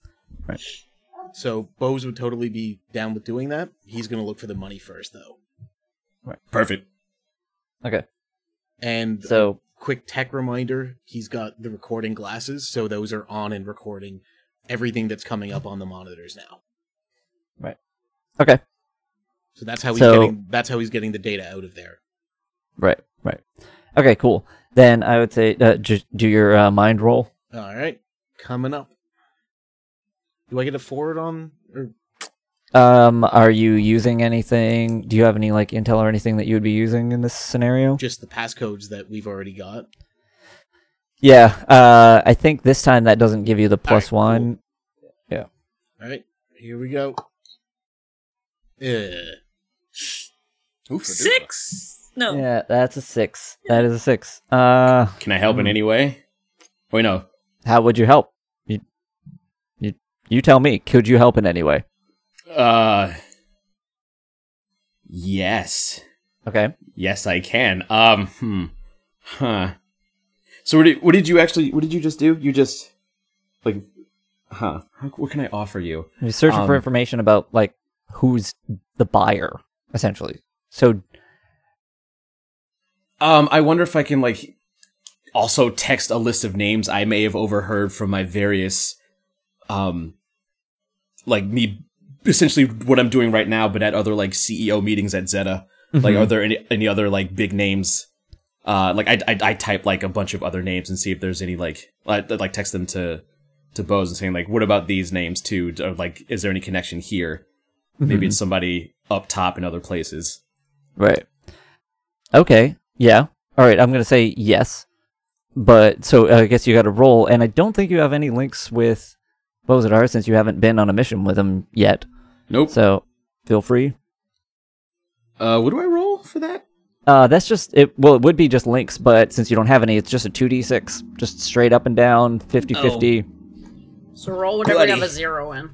So Bose would totally be down with doing that. He's going to look for the money first, though. Right. Perfect Okay. And So quick tech reminder: he's got the recording glasses, so those are on and recording everything that's coming up on the monitors now. Right. Okay. So that's how he's So- getting. That's how he's getting the data out of there. Right. Right. Okay. Cool. Then I would say uh, just do your uh, mind roll. All right, coming up. Do I get a forward on? Or Um, are you using anything? Do you have any like intel or anything that you would be using in this scenario? just the passcodes that we've already got? Yeah. Uh, I think this time that doesn't give you the plus cool. one. All right, here we go. Uh, Six? No. Yeah, that's a six. That is a six. Uh, can i help in any way wait no how would you help? You, you, you tell me. Could you help in any way? Uh yes. Okay. yes i can. Um hmm. Huh. So what did, what did you actually what did you just do? You just like huh. How- what can i offer you? You're searching for Um, information about like who's the buyer, essentially. So Um, I wonder if I can like also text a list of names I may have overheard from my various, um, like me essentially what I'm doing right now, but at other like CEO meetings at Zeta. Like, Mhm. are there any any other like big names? Uh, like I, I I type like a bunch of other names and see if there's any like I, like text them to to Bose and saying like, what about these names too? Or like, is there any connection here? Maybe Mhm. it's somebody up top in other places. Right. Okay. Yeah. All right. I'm gonna say yes, but so I guess you got to roll, and I don't think you have any links with Bozidar since you haven't been on a mission with him yet. Nope. So feel free. Uh, what do I roll for that? Uh, that's just it. Well, it would be just links, but since you don't have any, it's just a two d six, just straight up and down, 50-50. So roll whatever you have a zero in.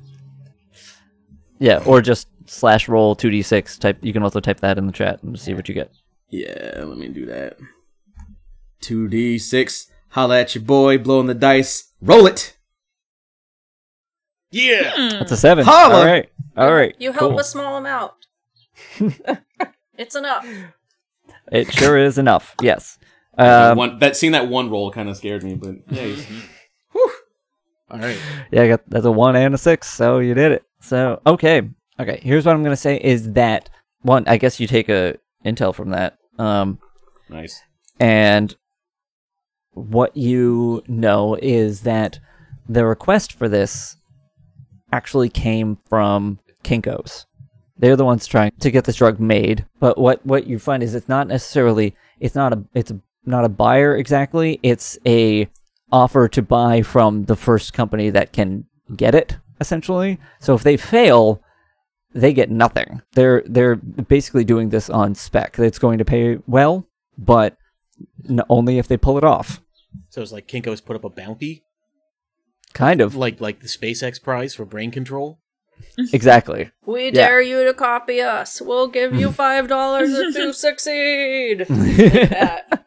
Yeah, or just slash roll two d six. Type. You can also type that in the chat and see what you get. Yeah, let me do that. 2d6. Holla at your boy, blowing the dice. Roll it! Yeah. Hmm. That's a seven. Holla! All right. All right. You help cool. a small amount. it's enough. It sure is enough. Yes. That Um, one, that seeing that one roll kind of scared me, but yeah, you- All right. yeah, I got that's a one and a six, so you did it. So okay, okay. Here's what I'm gonna say is that one. I guess you take a intel from that. Um, nice. and what you know is that the request for this actually came from Kinko's. They're the ones trying to get this drug made, but what what you find is it's not necessarily it's not a it's not a buyer exactly. It's a offer to buy from the first company that can get it essentially. So if they fail, they get nothing. They're they're basically doing this on spec. It's going to pay well, but only if they pull it off. So it's like Kinko's put up a bounty, Kind of. like like the SpaceX prize for brain control. Exactly. We Yeah. dare you to copy us. We'll give you five dollars if you succeed. Like that.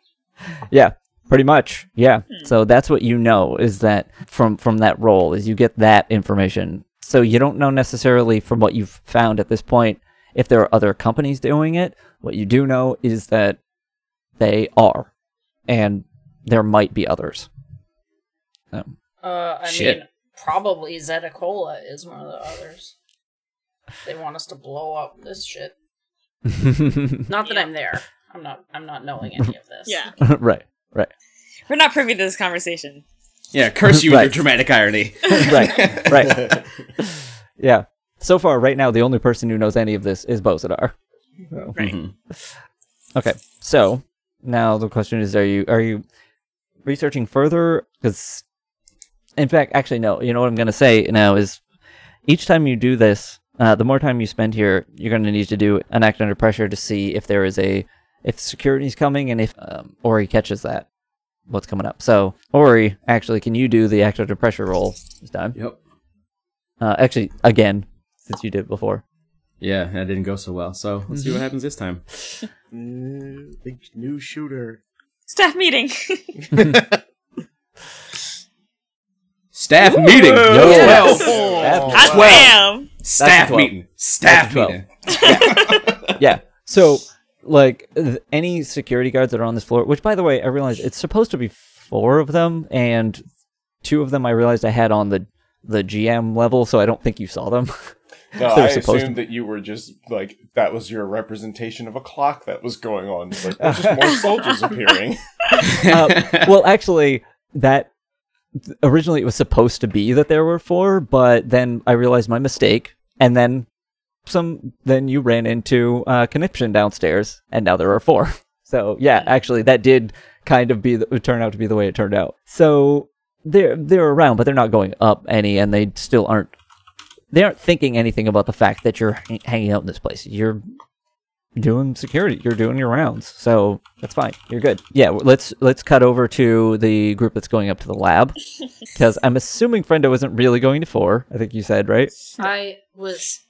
yeah, pretty much. Yeah. Hmm. So that's what you know is that from from that role is you get that information. So you don't know necessarily from what you've found at this point if there are other companies doing it. What you do know is that they are, and there might be others. Um, Uh, I Shit. mean, probably Zetacola is one of the others. They want us to blow up this shit. Not that Yeah. I'm there. I'm not. I'm not knowing any of this. Yeah. right. Right. We're not privy to this conversation. Yeah, curse you with your dramatic irony. right. Right. Yeah. So far, right now, the only person who knows any of this is Bozidar. So. Right. Mhm. Okay, so now the question is: Are you are you researching further? Because, in fact, actually, no. You know what I'm going to say now is, each time you do this, uh, the more time you spend here, you're going to need to do an act under pressure to see if there is a if security's coming and if um, Ori catches that, what's coming up. So, Ori, actually, can you do the act under pressure roll this time? Yep. Uh, actually, again, since you did before. Yeah, that didn't go so well. So let's see what happens this time. Big new shooter. Staff meeting. Staff meeting. Yo, Yes. that's- Hot Twelve. damn. Staff 12. meeting. Staff That's a meeting. yeah. So, like, th- any security guards that are on this floor, which, by the way, I realized it's supposed to be four of them, and two of them I realized I had on the the GM level, so I don't think you saw them. No, I supposed assumed that you were just like that was your representation of a clock that was going on. Like just more soldiers appearing. uh, well, actually, that originally it was supposed to be that there were four, but then I realized my mistake, and then some. Then you ran into uh, conniption downstairs, and now there are four. So yeah, actually, that did kind of be the, turn out to be the way it turned out. So they're they're around, but they're not going up any, and they still aren't. They aren't thinking anything about the fact that you're hang- hanging out in this place. You're doing security. You're doing your rounds, so that's fine. You're good. Yeah, let's let's cut over to the group that's going up to the lab because I'm assuming Friendo isn't really going to four. I think you said right. I was.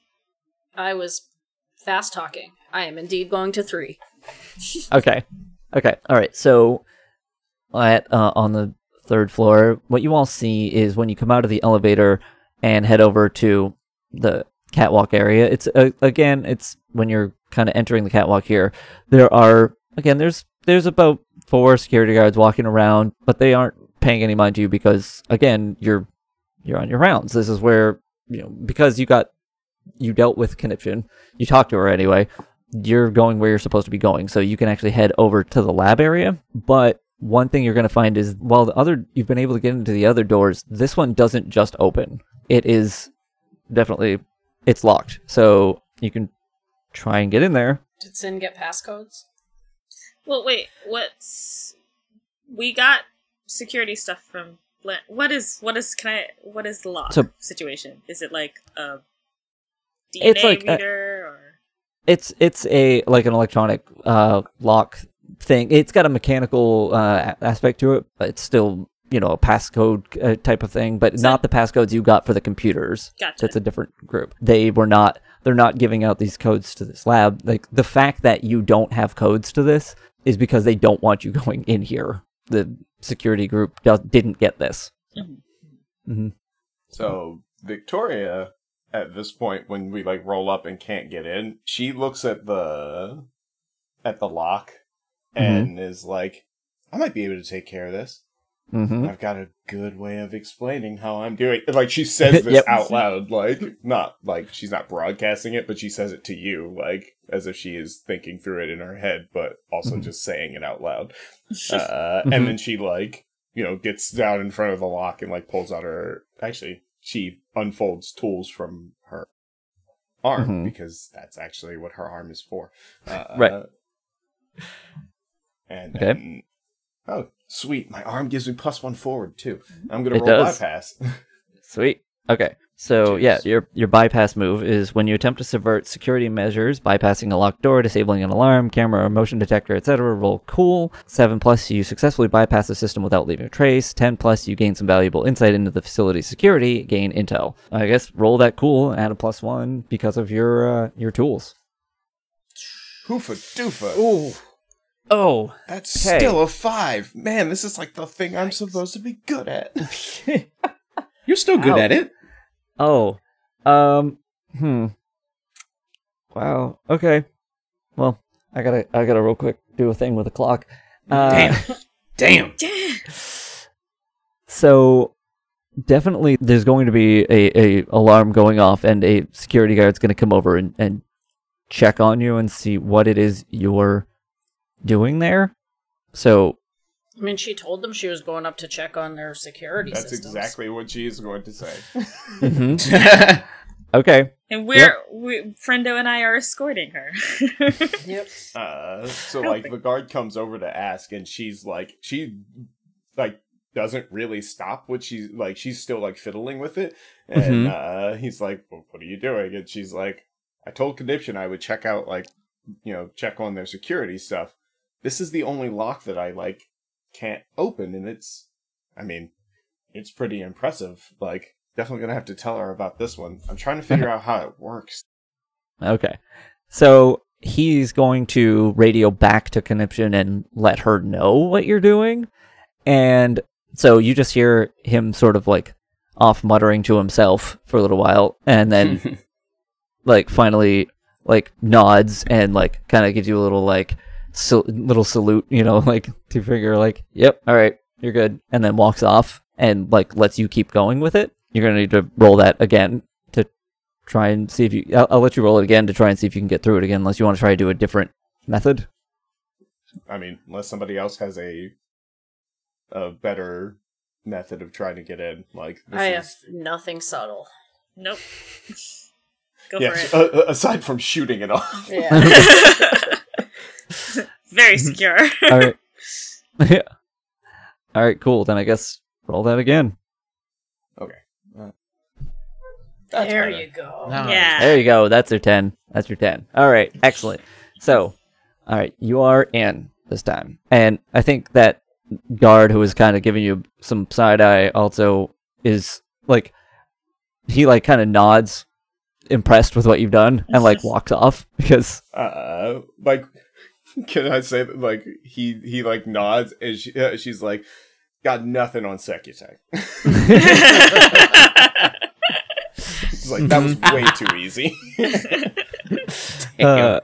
I was fast talking. I am indeed going to three. Okay, okay, all right. So at uh, on the third floor, what you all see is when you come out of the elevator and head over to the catwalk area. It's uh, again, it's when you're kind of entering the catwalk here. There are again, there's there's about four security guards walking around, but they aren't paying any mind to you because again, you're you're on your rounds. This is where you know because you got you dealt with conniption. You talked to her anyway. You're going where you're supposed to be going, so you can actually head over to the lab area. But one thing you're going to find is while the other you've been able to get into the other doors, this one doesn't just open. It is definitely it's locked. So you can try and get in there. Did Sin get passcodes? Well, wait. What's we got security stuff from? Blan- What is what is can I what is the lock So- situation? Is it like a DNA It's like a- reader or? It's it's a like an electronic uh, lock thing. It's got a mechanical uh, aspect to it, but it's still you know a passcode uh, type of thing, but So- not the passcodes you got for the computers. Gotcha. That's a different group. They were not. They're not giving out these codes to this lab. Like the fact that you don't have codes to this is because they don't want you going in here. The security group does, didn't get this. Mhm. hmm So Victoria, at this point, when we like roll up and can't get in, she looks at the at the lock and is like, "I might be able to take care of this. Hmm I've got a good way of explaining how I'm doing." Like she says this Yep. out loud, like not like she's not broadcasting it, but she says it to you, like as if she is thinking through it in her head, but also Mhm. just saying it out loud. Uh, Mhm. And then she like you know gets down in front of the lock and like pulls out her. Actually, she unfolds tools from her arm Mhm. because that's actually what her arm is for. Uh, Right. And Okay. then, oh, sweet! My arm gives me plus one forward too. I'm gonna It roll does. bypass. Sweet. Okay. So yeah, your your bypass move is when you attempt to subvert security measures, bypassing a locked door, disabling an alarm, camera or motion detector, etc. Roll cool. Seven plus, you successfully bypass the system without leaving a trace. Ten plus, you gain some valuable insight into the facility's security, gain intel. I guess roll that cool, add a plus one because of your uh, your tools. Hoofa doofa. Ooh. Oh, That's Okay. still a five. Man, this is like the thing I'm supposed to be good at. You're still good Ow. at it. oh, um, hmm. Wow. Okay. Well, I gotta I gotta real quick do a thing with the clock. Uh, Damn. Damn. So definitely there's going to be a, a alarm going off and a security guard's going to come over and, and check on you and see what it is you're doing there. So I mean, she told them she was going up to check on their security That's systems. exactly what she is going to say. okay. And we're we, Friendo and I are escorting her. Yep. Uh, so like the guard comes over to ask, and she's like, she like doesn't really stop what she's like. She's still like fiddling with it, and Mhm. uh, he's like, well, "What are you doing?" And she's like, "I told Conniption I would check out like, you know, check on their security stuff. This is the only lock that I like can't open, and it's, I mean, it's pretty impressive. Like, definitely gonna have to tell her about this one. I'm trying to figure out how it works." Okay. So he's going to radio back to Conniption and let her know what you're doing. And so you just hear him sort of like off muttering to himself for a little while and then like finally like nods and like kind of gives you a little like sal- little salute, you know, like to figure like, yep, all right, you're good, and then walks off and like lets you keep going with it. You're gonna need to roll that again to try and see if you. I'll, I'll let you roll it again to try and see if you can get through it again, unless you want to try to do a different method. I mean, unless somebody else has a a better method of trying to get in, like this I have nothing subtle. nope. Go yeah. for so, uh, uh, aside from shooting it off, Yeah. it. Very secure. All right. yeah. All right. Cool. Then I guess roll that again. That's there better. you go. No. yeah. There you go. That's your 10. That's your 10. All right. Excellent. So, all right. You are in this time. And I think that guard who was kind of giving you some side eye also is like, he like kind of nods, impressed with what you've done, and like walks off because, Uh, like, can I say that? Like, he he like nods, and she, uh, she's like, "Got nothing on Secutech." It's like that was way too easy. uh,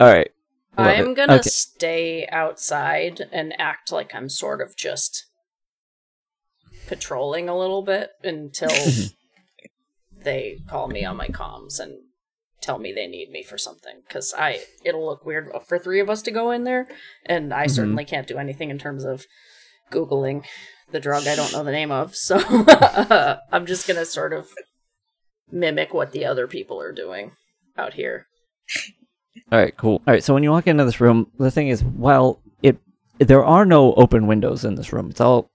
all right. Love I'm it. gonna Okay. stay outside and act like I'm sort of just patrolling a little bit until they call me on my comms and tell me they need me for something because I it'll look weird for three of us to go in there and I Mhm. certainly can't do anything in terms of googling the drug I don't know the name of so I'm just gonna sort of mimic what the other people are doing out here All right, cool. All right, so when you walk into this room, the thing is, while it there are no open windows in this room, it's all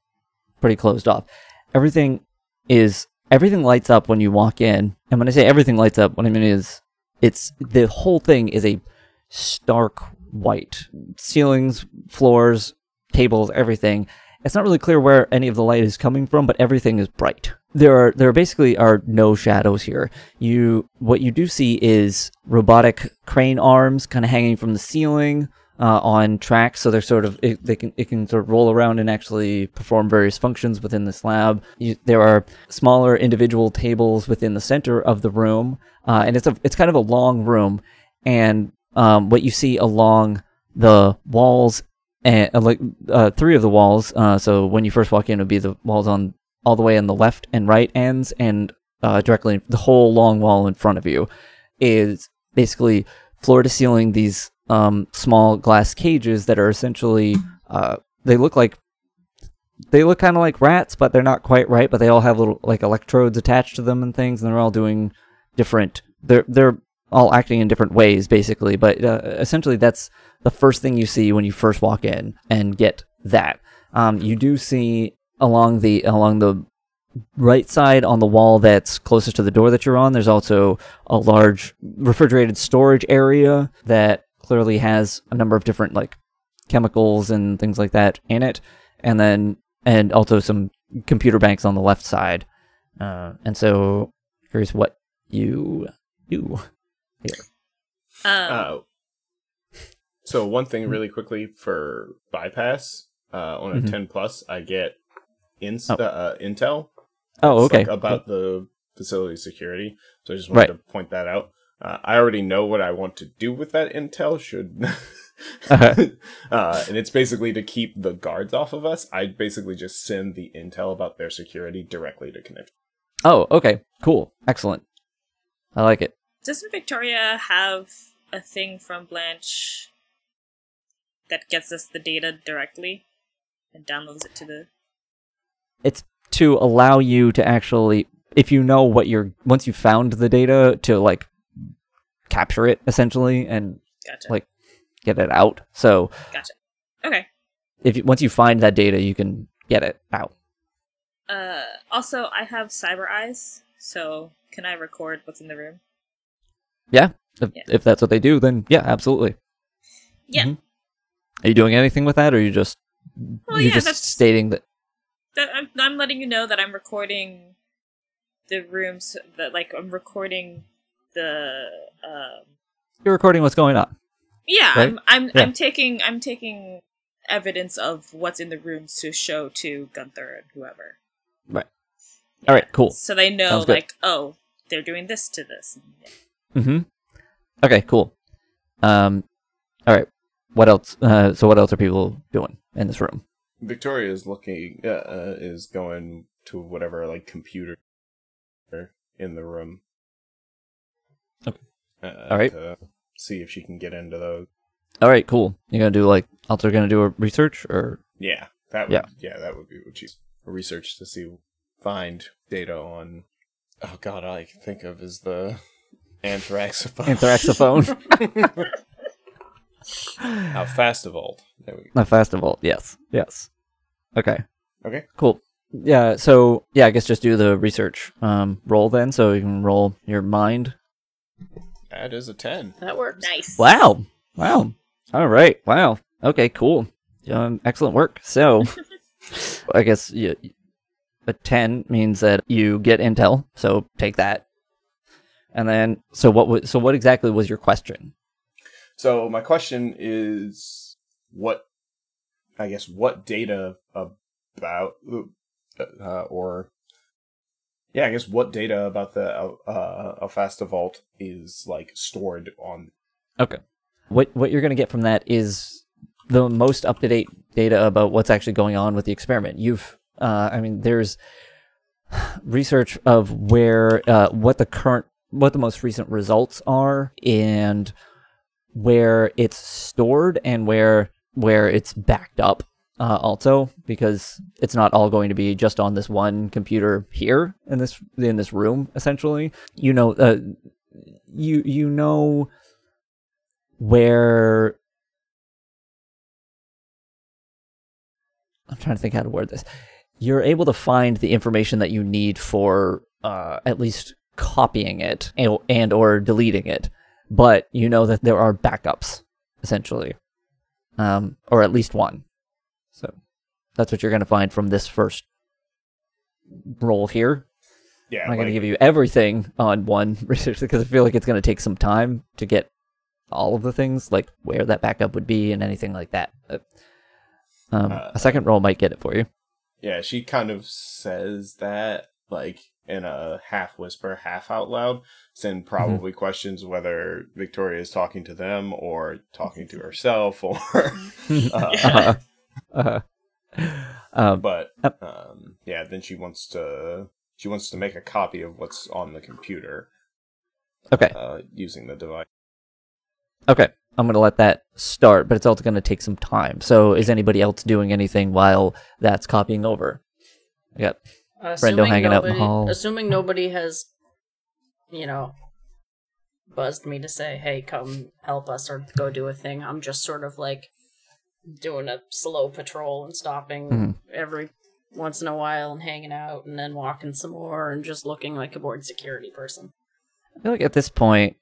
pretty closed off. Everything is everything lights up when you walk in, and when I say everything lights up, what I mean is it's the whole thing is a stark white ceilings, floors, tables, everything. It's not really clear where any of the light is coming from, but everything is bright. There are there basically are no shadows here. You what you do see is robotic crane arms kind of hanging from the ceiling uh, on tracks, so they're sort of it, they can it can sort of roll around and actually perform various functions within this lab. You, there are smaller individual tables within the center of the room, uh, and it's a it's kind of a long room, and um, what you see along the walls and uh, like uh, three of the walls. Uh, so when you first walk in, it would be the walls on all the way on the left and right ends, and uh, directly the whole long wall in front of you is basically floor to ceiling these um, small glass cages that are essentially uh, they look like they look kind of like rats, but they're not quite right. But they all have little like electrodes attached to them and things, and they're all doing different. They're they're all acting in different ways, basically. But uh, essentially, that's the first thing you see when you first walk in and get that. Um, you do see along the along the right side on the wall that's closest to the door that you're on. There's also a large refrigerated storage area that clearly has a number of different like chemicals and things like that in it, and then and also some computer banks on the left side. Uh, and so here's what you do. Um, Uh, so one thing really quickly for bypass uh, on a Mhm. 10 plus, I get ins- Oh. uh, intel Oh, okay. like, about the facility security. So I just wanted Right. to point that out. Uh, I already know what I want to do with that intel. Should Uh-huh. uh, and it's basically to keep the guards off of us. I basically just send the intel about their security directly to Connect. Oh, okay. Cool. Excellent. I like it. doesn't Victoria have a thing from Blanche that gets us the data directly and downloads it to the? It's to allow you to actually, if you know what you're, once you found the data, to like capture it essentially and Gotcha. Like- get it out. So gotcha. Okay. if you, once you find that data, you can get it out. Uh, also, I have cyber eyes, so can I record what's in the room? Yeah. If, Yeah. if that's what they do, then yeah, absolutely. Yeah. Mhm. Are you doing anything with that, or are you just Well, you're yeah, just that's- stating that? That, I'm, I'm letting you know that I'm recording the rooms. That like I'm recording the. Um, You're recording what's going on. yeah, Right? I'm I'm Yeah. I'm taking I'm taking evidence of what's in the rooms to show to Gunther and whoever. Right. All right. Cool. So they know, Sounds good. like, oh, they're doing this to this. Mm-hmm. Okay, cool. Um, all right. What else? Uh, so what else are people doing in this room? Victoria is looking, uh, uh, is going to whatever like computer in the room. Uh, All right. See if she can get into those. All right, cool. You're gonna do like also gonna do a research or Yeah, that would, Yeah. yeah, that would be what she's research to see, find data on. Oh God, all I can think of is the anthraxophone. anthraxophone? How fast evolved. Go. a festival. Yes. Yes. Okay. Okay. Cool. Yeah. So yeah, I guess just do the research um, roll then, so you can roll your mind. That is a ten. That works. Nice. Wow. Wow. All right. Wow. Okay. Cool. Um, excellent work. So, I guess you, a ten means that you get intel. So take that. And then, so what was so what exactly was your question? So my question is, what? I guess what data about, uh, or yeah, I guess what data about the uh, Alfasta Vault is like stored on? Okay, what what you're going to get from that is the most up to date data about what's actually going on with the experiment. You've, uh, I mean, there's research of where uh, what the current what the most recent results are and where it's stored and where where it's backed up uh, also because it's not all going to be just on this one computer here in this in this room essentially you know uh, you you know where I'm trying to think how to word this. You're able to find the information that you need for uh, at least copying it and, and or deleting it. but you know that there are backups essentially, um, or at least one. That's what you're going to find from this first roll here. Yeah, I'm not going to give you everything on one research because I feel like it's going to take some time to get all of the things, like where that backup would be and anything like that. But, um, Uh, a second roll might get it for you. Yeah, she kind of says that like in a half whisper, half out loud. Sin probably questions whether Victoria is talking to them or talking to herself or uh, uh, um, but um yeah, then she wants to she wants to make a copy of what's on the computer okay, uh using the device. okay. I'm going to let that start, but it's also going to take some time. So, is anybody else doing anything while that's copying over? I got Assuming hanging out in the hall. Assuming nobody has, you know, buzzed me to say, "Hey, come help us" or go do a thing. I'm just sort of like doing a slow patrol and stopping Mhm. every once in a while and hanging out and then walking some more and just looking like a bored security person. I feel like at this point,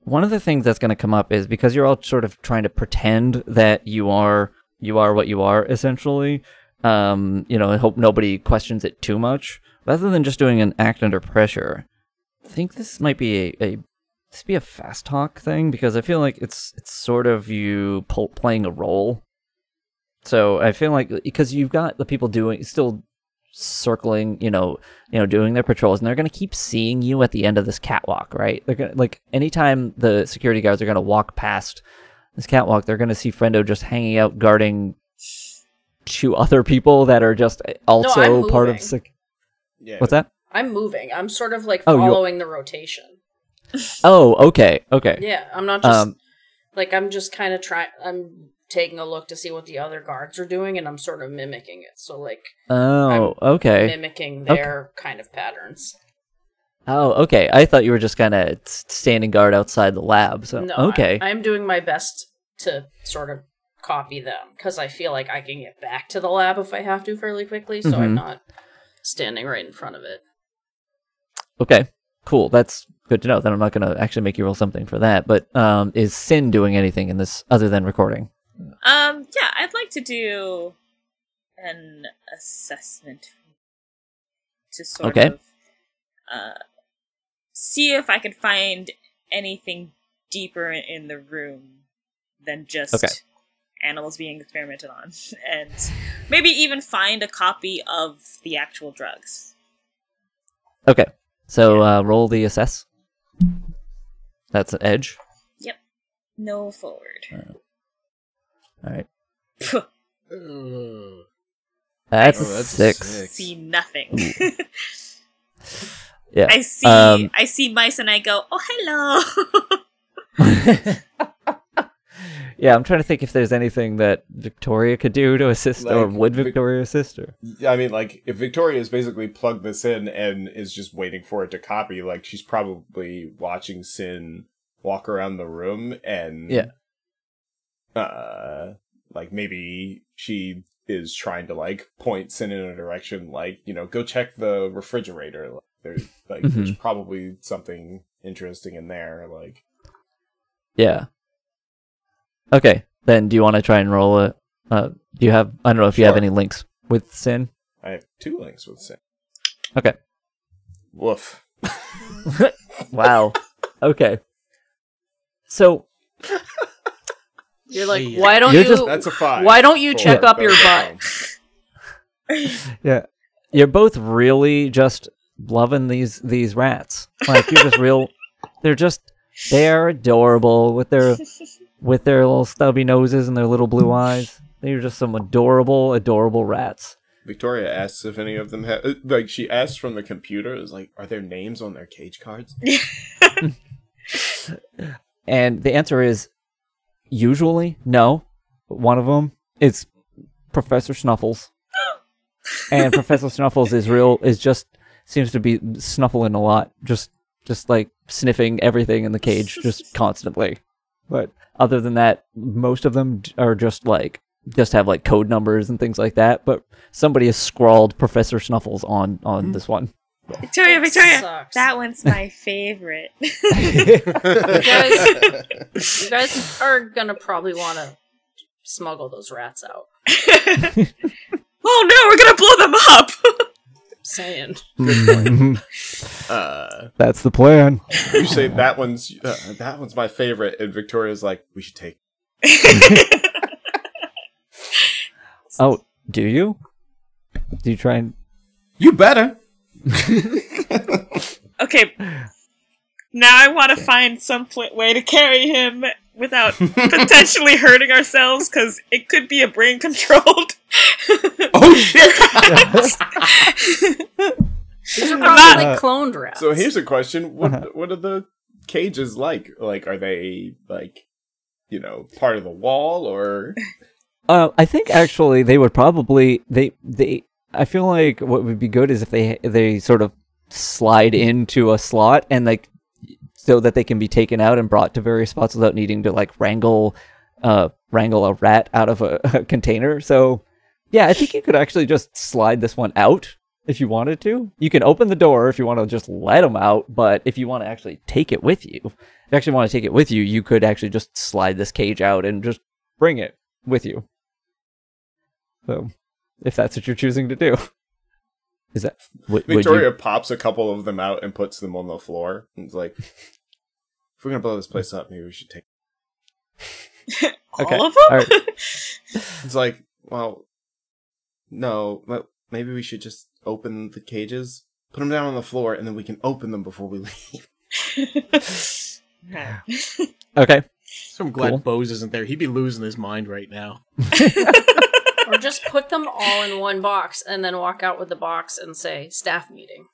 one of the things that's going to come up is because you're all sort of trying to pretend that you are you are what you are essentially. Um, you know, I hope nobody questions it too much. Rather than just doing an act under pressure, I think this might be a, a this be a fast talk thing because I feel like it's it's sort of you playing a role. So I feel like because you've got the people doing still circling, you know, you know, doing their patrols, and they're gonna keep seeing you at the end of this catwalk, right? They're gonna like anytime the security guards are gonna walk past this catwalk, they're gonna see Friendo just hanging out guarding two other people that are just also I'm part of. moving. Sec- Yeah. What's that? I'm moving. I'm sort of like Oh, you- following the rotation. Oh, okay, okay. Yeah, I'm not just Um, like I'm just kind of trying. I'm taking a look to see what the other guards are doing, and I'm sort of mimicking it. So like Oh, okay. mimicking their kind of patterns. Oh, okay. I thought you were just kind of standing guard outside the lab. So no, okay. I, I'm doing my best to sort of copy them because I feel like I can get back to the lab if I have to fairly quickly. So Mhm. I'm not standing right in front of it. Okay, cool. That's good to know. Then I'm not going to actually make you roll something for that. But um, is Sin doing anything in this other than recording? Um, yeah, I'd like to do an assessment to sort Okay. of uh, see if I can find anything deeper in the room than just Okay. animals being experimented on, and maybe even find a copy of the actual drugs. Okay, so uh, roll the assess. That's an edge. Yep. No forward. All right, Phew, that's, Oh, that's six. six. see nothing. Yeah. I see. Um, I see mice, and I go, "Oh, hello." yeah, I'm trying to think if there's anything that Victoria could do to assist, or Like, would Vic- Victoria assist her? I mean, like, if Victoria's basically plugged this in and is just waiting for it to copy, like, she's probably watching Sin walk around the room and. Yeah. Uh, like, maybe she is trying to, like, point Sin in a direction, like, you know, go check the refrigerator. Like, there's, like, there's probably something interesting in there. Like, Yeah. Okay, then do you want to try and roll it? Uh, do you have? I don't know if you have any links with Sin. I have two links with Sin. Okay. Woof. Wow. okay. So You're like, Yeah. why don't You're you? just- That's a five. why don't you for check up your those butt? at. Yeah. You're both really just loving these these rats. Like you're just real they're just they're adorable with their with their little stubby noses and their little blue eyes. They're just some adorable, adorable rats. Victoria asks if any of them have uh, like she asks from the computer is like are there names on their cage cards? And the answer is usually no. One of them is Professor Snuffles. and Professor Snuffles is real is just seems to be snuffling a lot. Just just like sniffing everything in the cage just constantly. But other than that, most of them are just like just have like code numbers and things like that, but somebody has scrawled Professor Snuffles on on mm. this one. Victoria, It Victoria. sucks. That one's my favorite. You guys are gonna probably want to smuggle those rats out. oh no, we're gonna blow them up. Saying. Uh, That's the plan. you say that one's uh, that one's my favorite, and Victoria's like, we should take. Oh, do you? Do you try and You better. okay. Now I want to find some pl- way to carry him without potentially hurting ourselves because it could be a brain controlled. Oh shit! These are I'm probably not- like cloned rats. So here's a question: What Uh-huh. what are the cages like? Like, are they like, you know, part of the wall or? Uh, I think actually they would probably they they. I feel like what would be good is if they they sort of slide into a slot and like so that they can be taken out and brought to various spots without needing to like wrangle uh wrangle a rat out of a, a container. So yeah, I think you could actually just slide this one out if you wanted to. You can open the door if you want to just let them out, but if you want to actually take it with you, if you actually want to take it with you, you could actually just slide this cage out and just bring it with you. So, if that's what you're choosing to do, is that would, would Victoria you? pops a couple of them out and puts them on the floor. And it's like, if we're gonna blow this place up, maybe we should take. Okay. All of them? All right. It's like, well, no, but maybe we should just open the cages, put them down on the floor, and then we can open them before we leave. Okay. Okay. So I'm glad Cool. Bose isn't there. He'd be losing his mind right now. Or just put them all in one box and then walk out with the box and say staff meeting.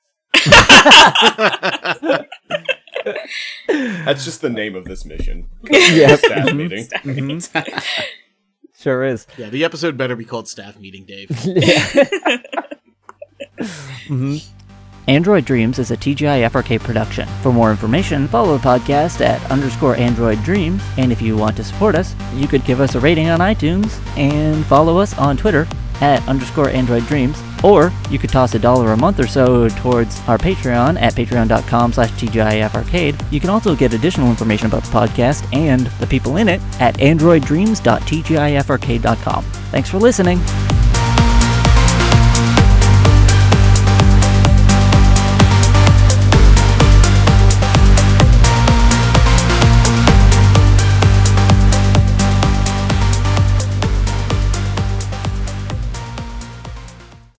That's just the name of this mission. Yep. Staff Mhm. meeting. Mhm. Sure is. yeah, the episode better be called Staff Meeting, Dave. Yeah. hmm Android Dreams is a TGI FRK production. For more information, follow the podcast at underscore Android Dreams. And if you want to support us, you could give us a rating on iTunes and follow us on Twitter at underscore Android Dreams. Or you could toss a dollar a month or so towards our Patreon at patreon.com slash TGIFarcade. You can also get additional information about the podcast and the people in it at androiddreams.tgifrcade.com. Thanks for listening.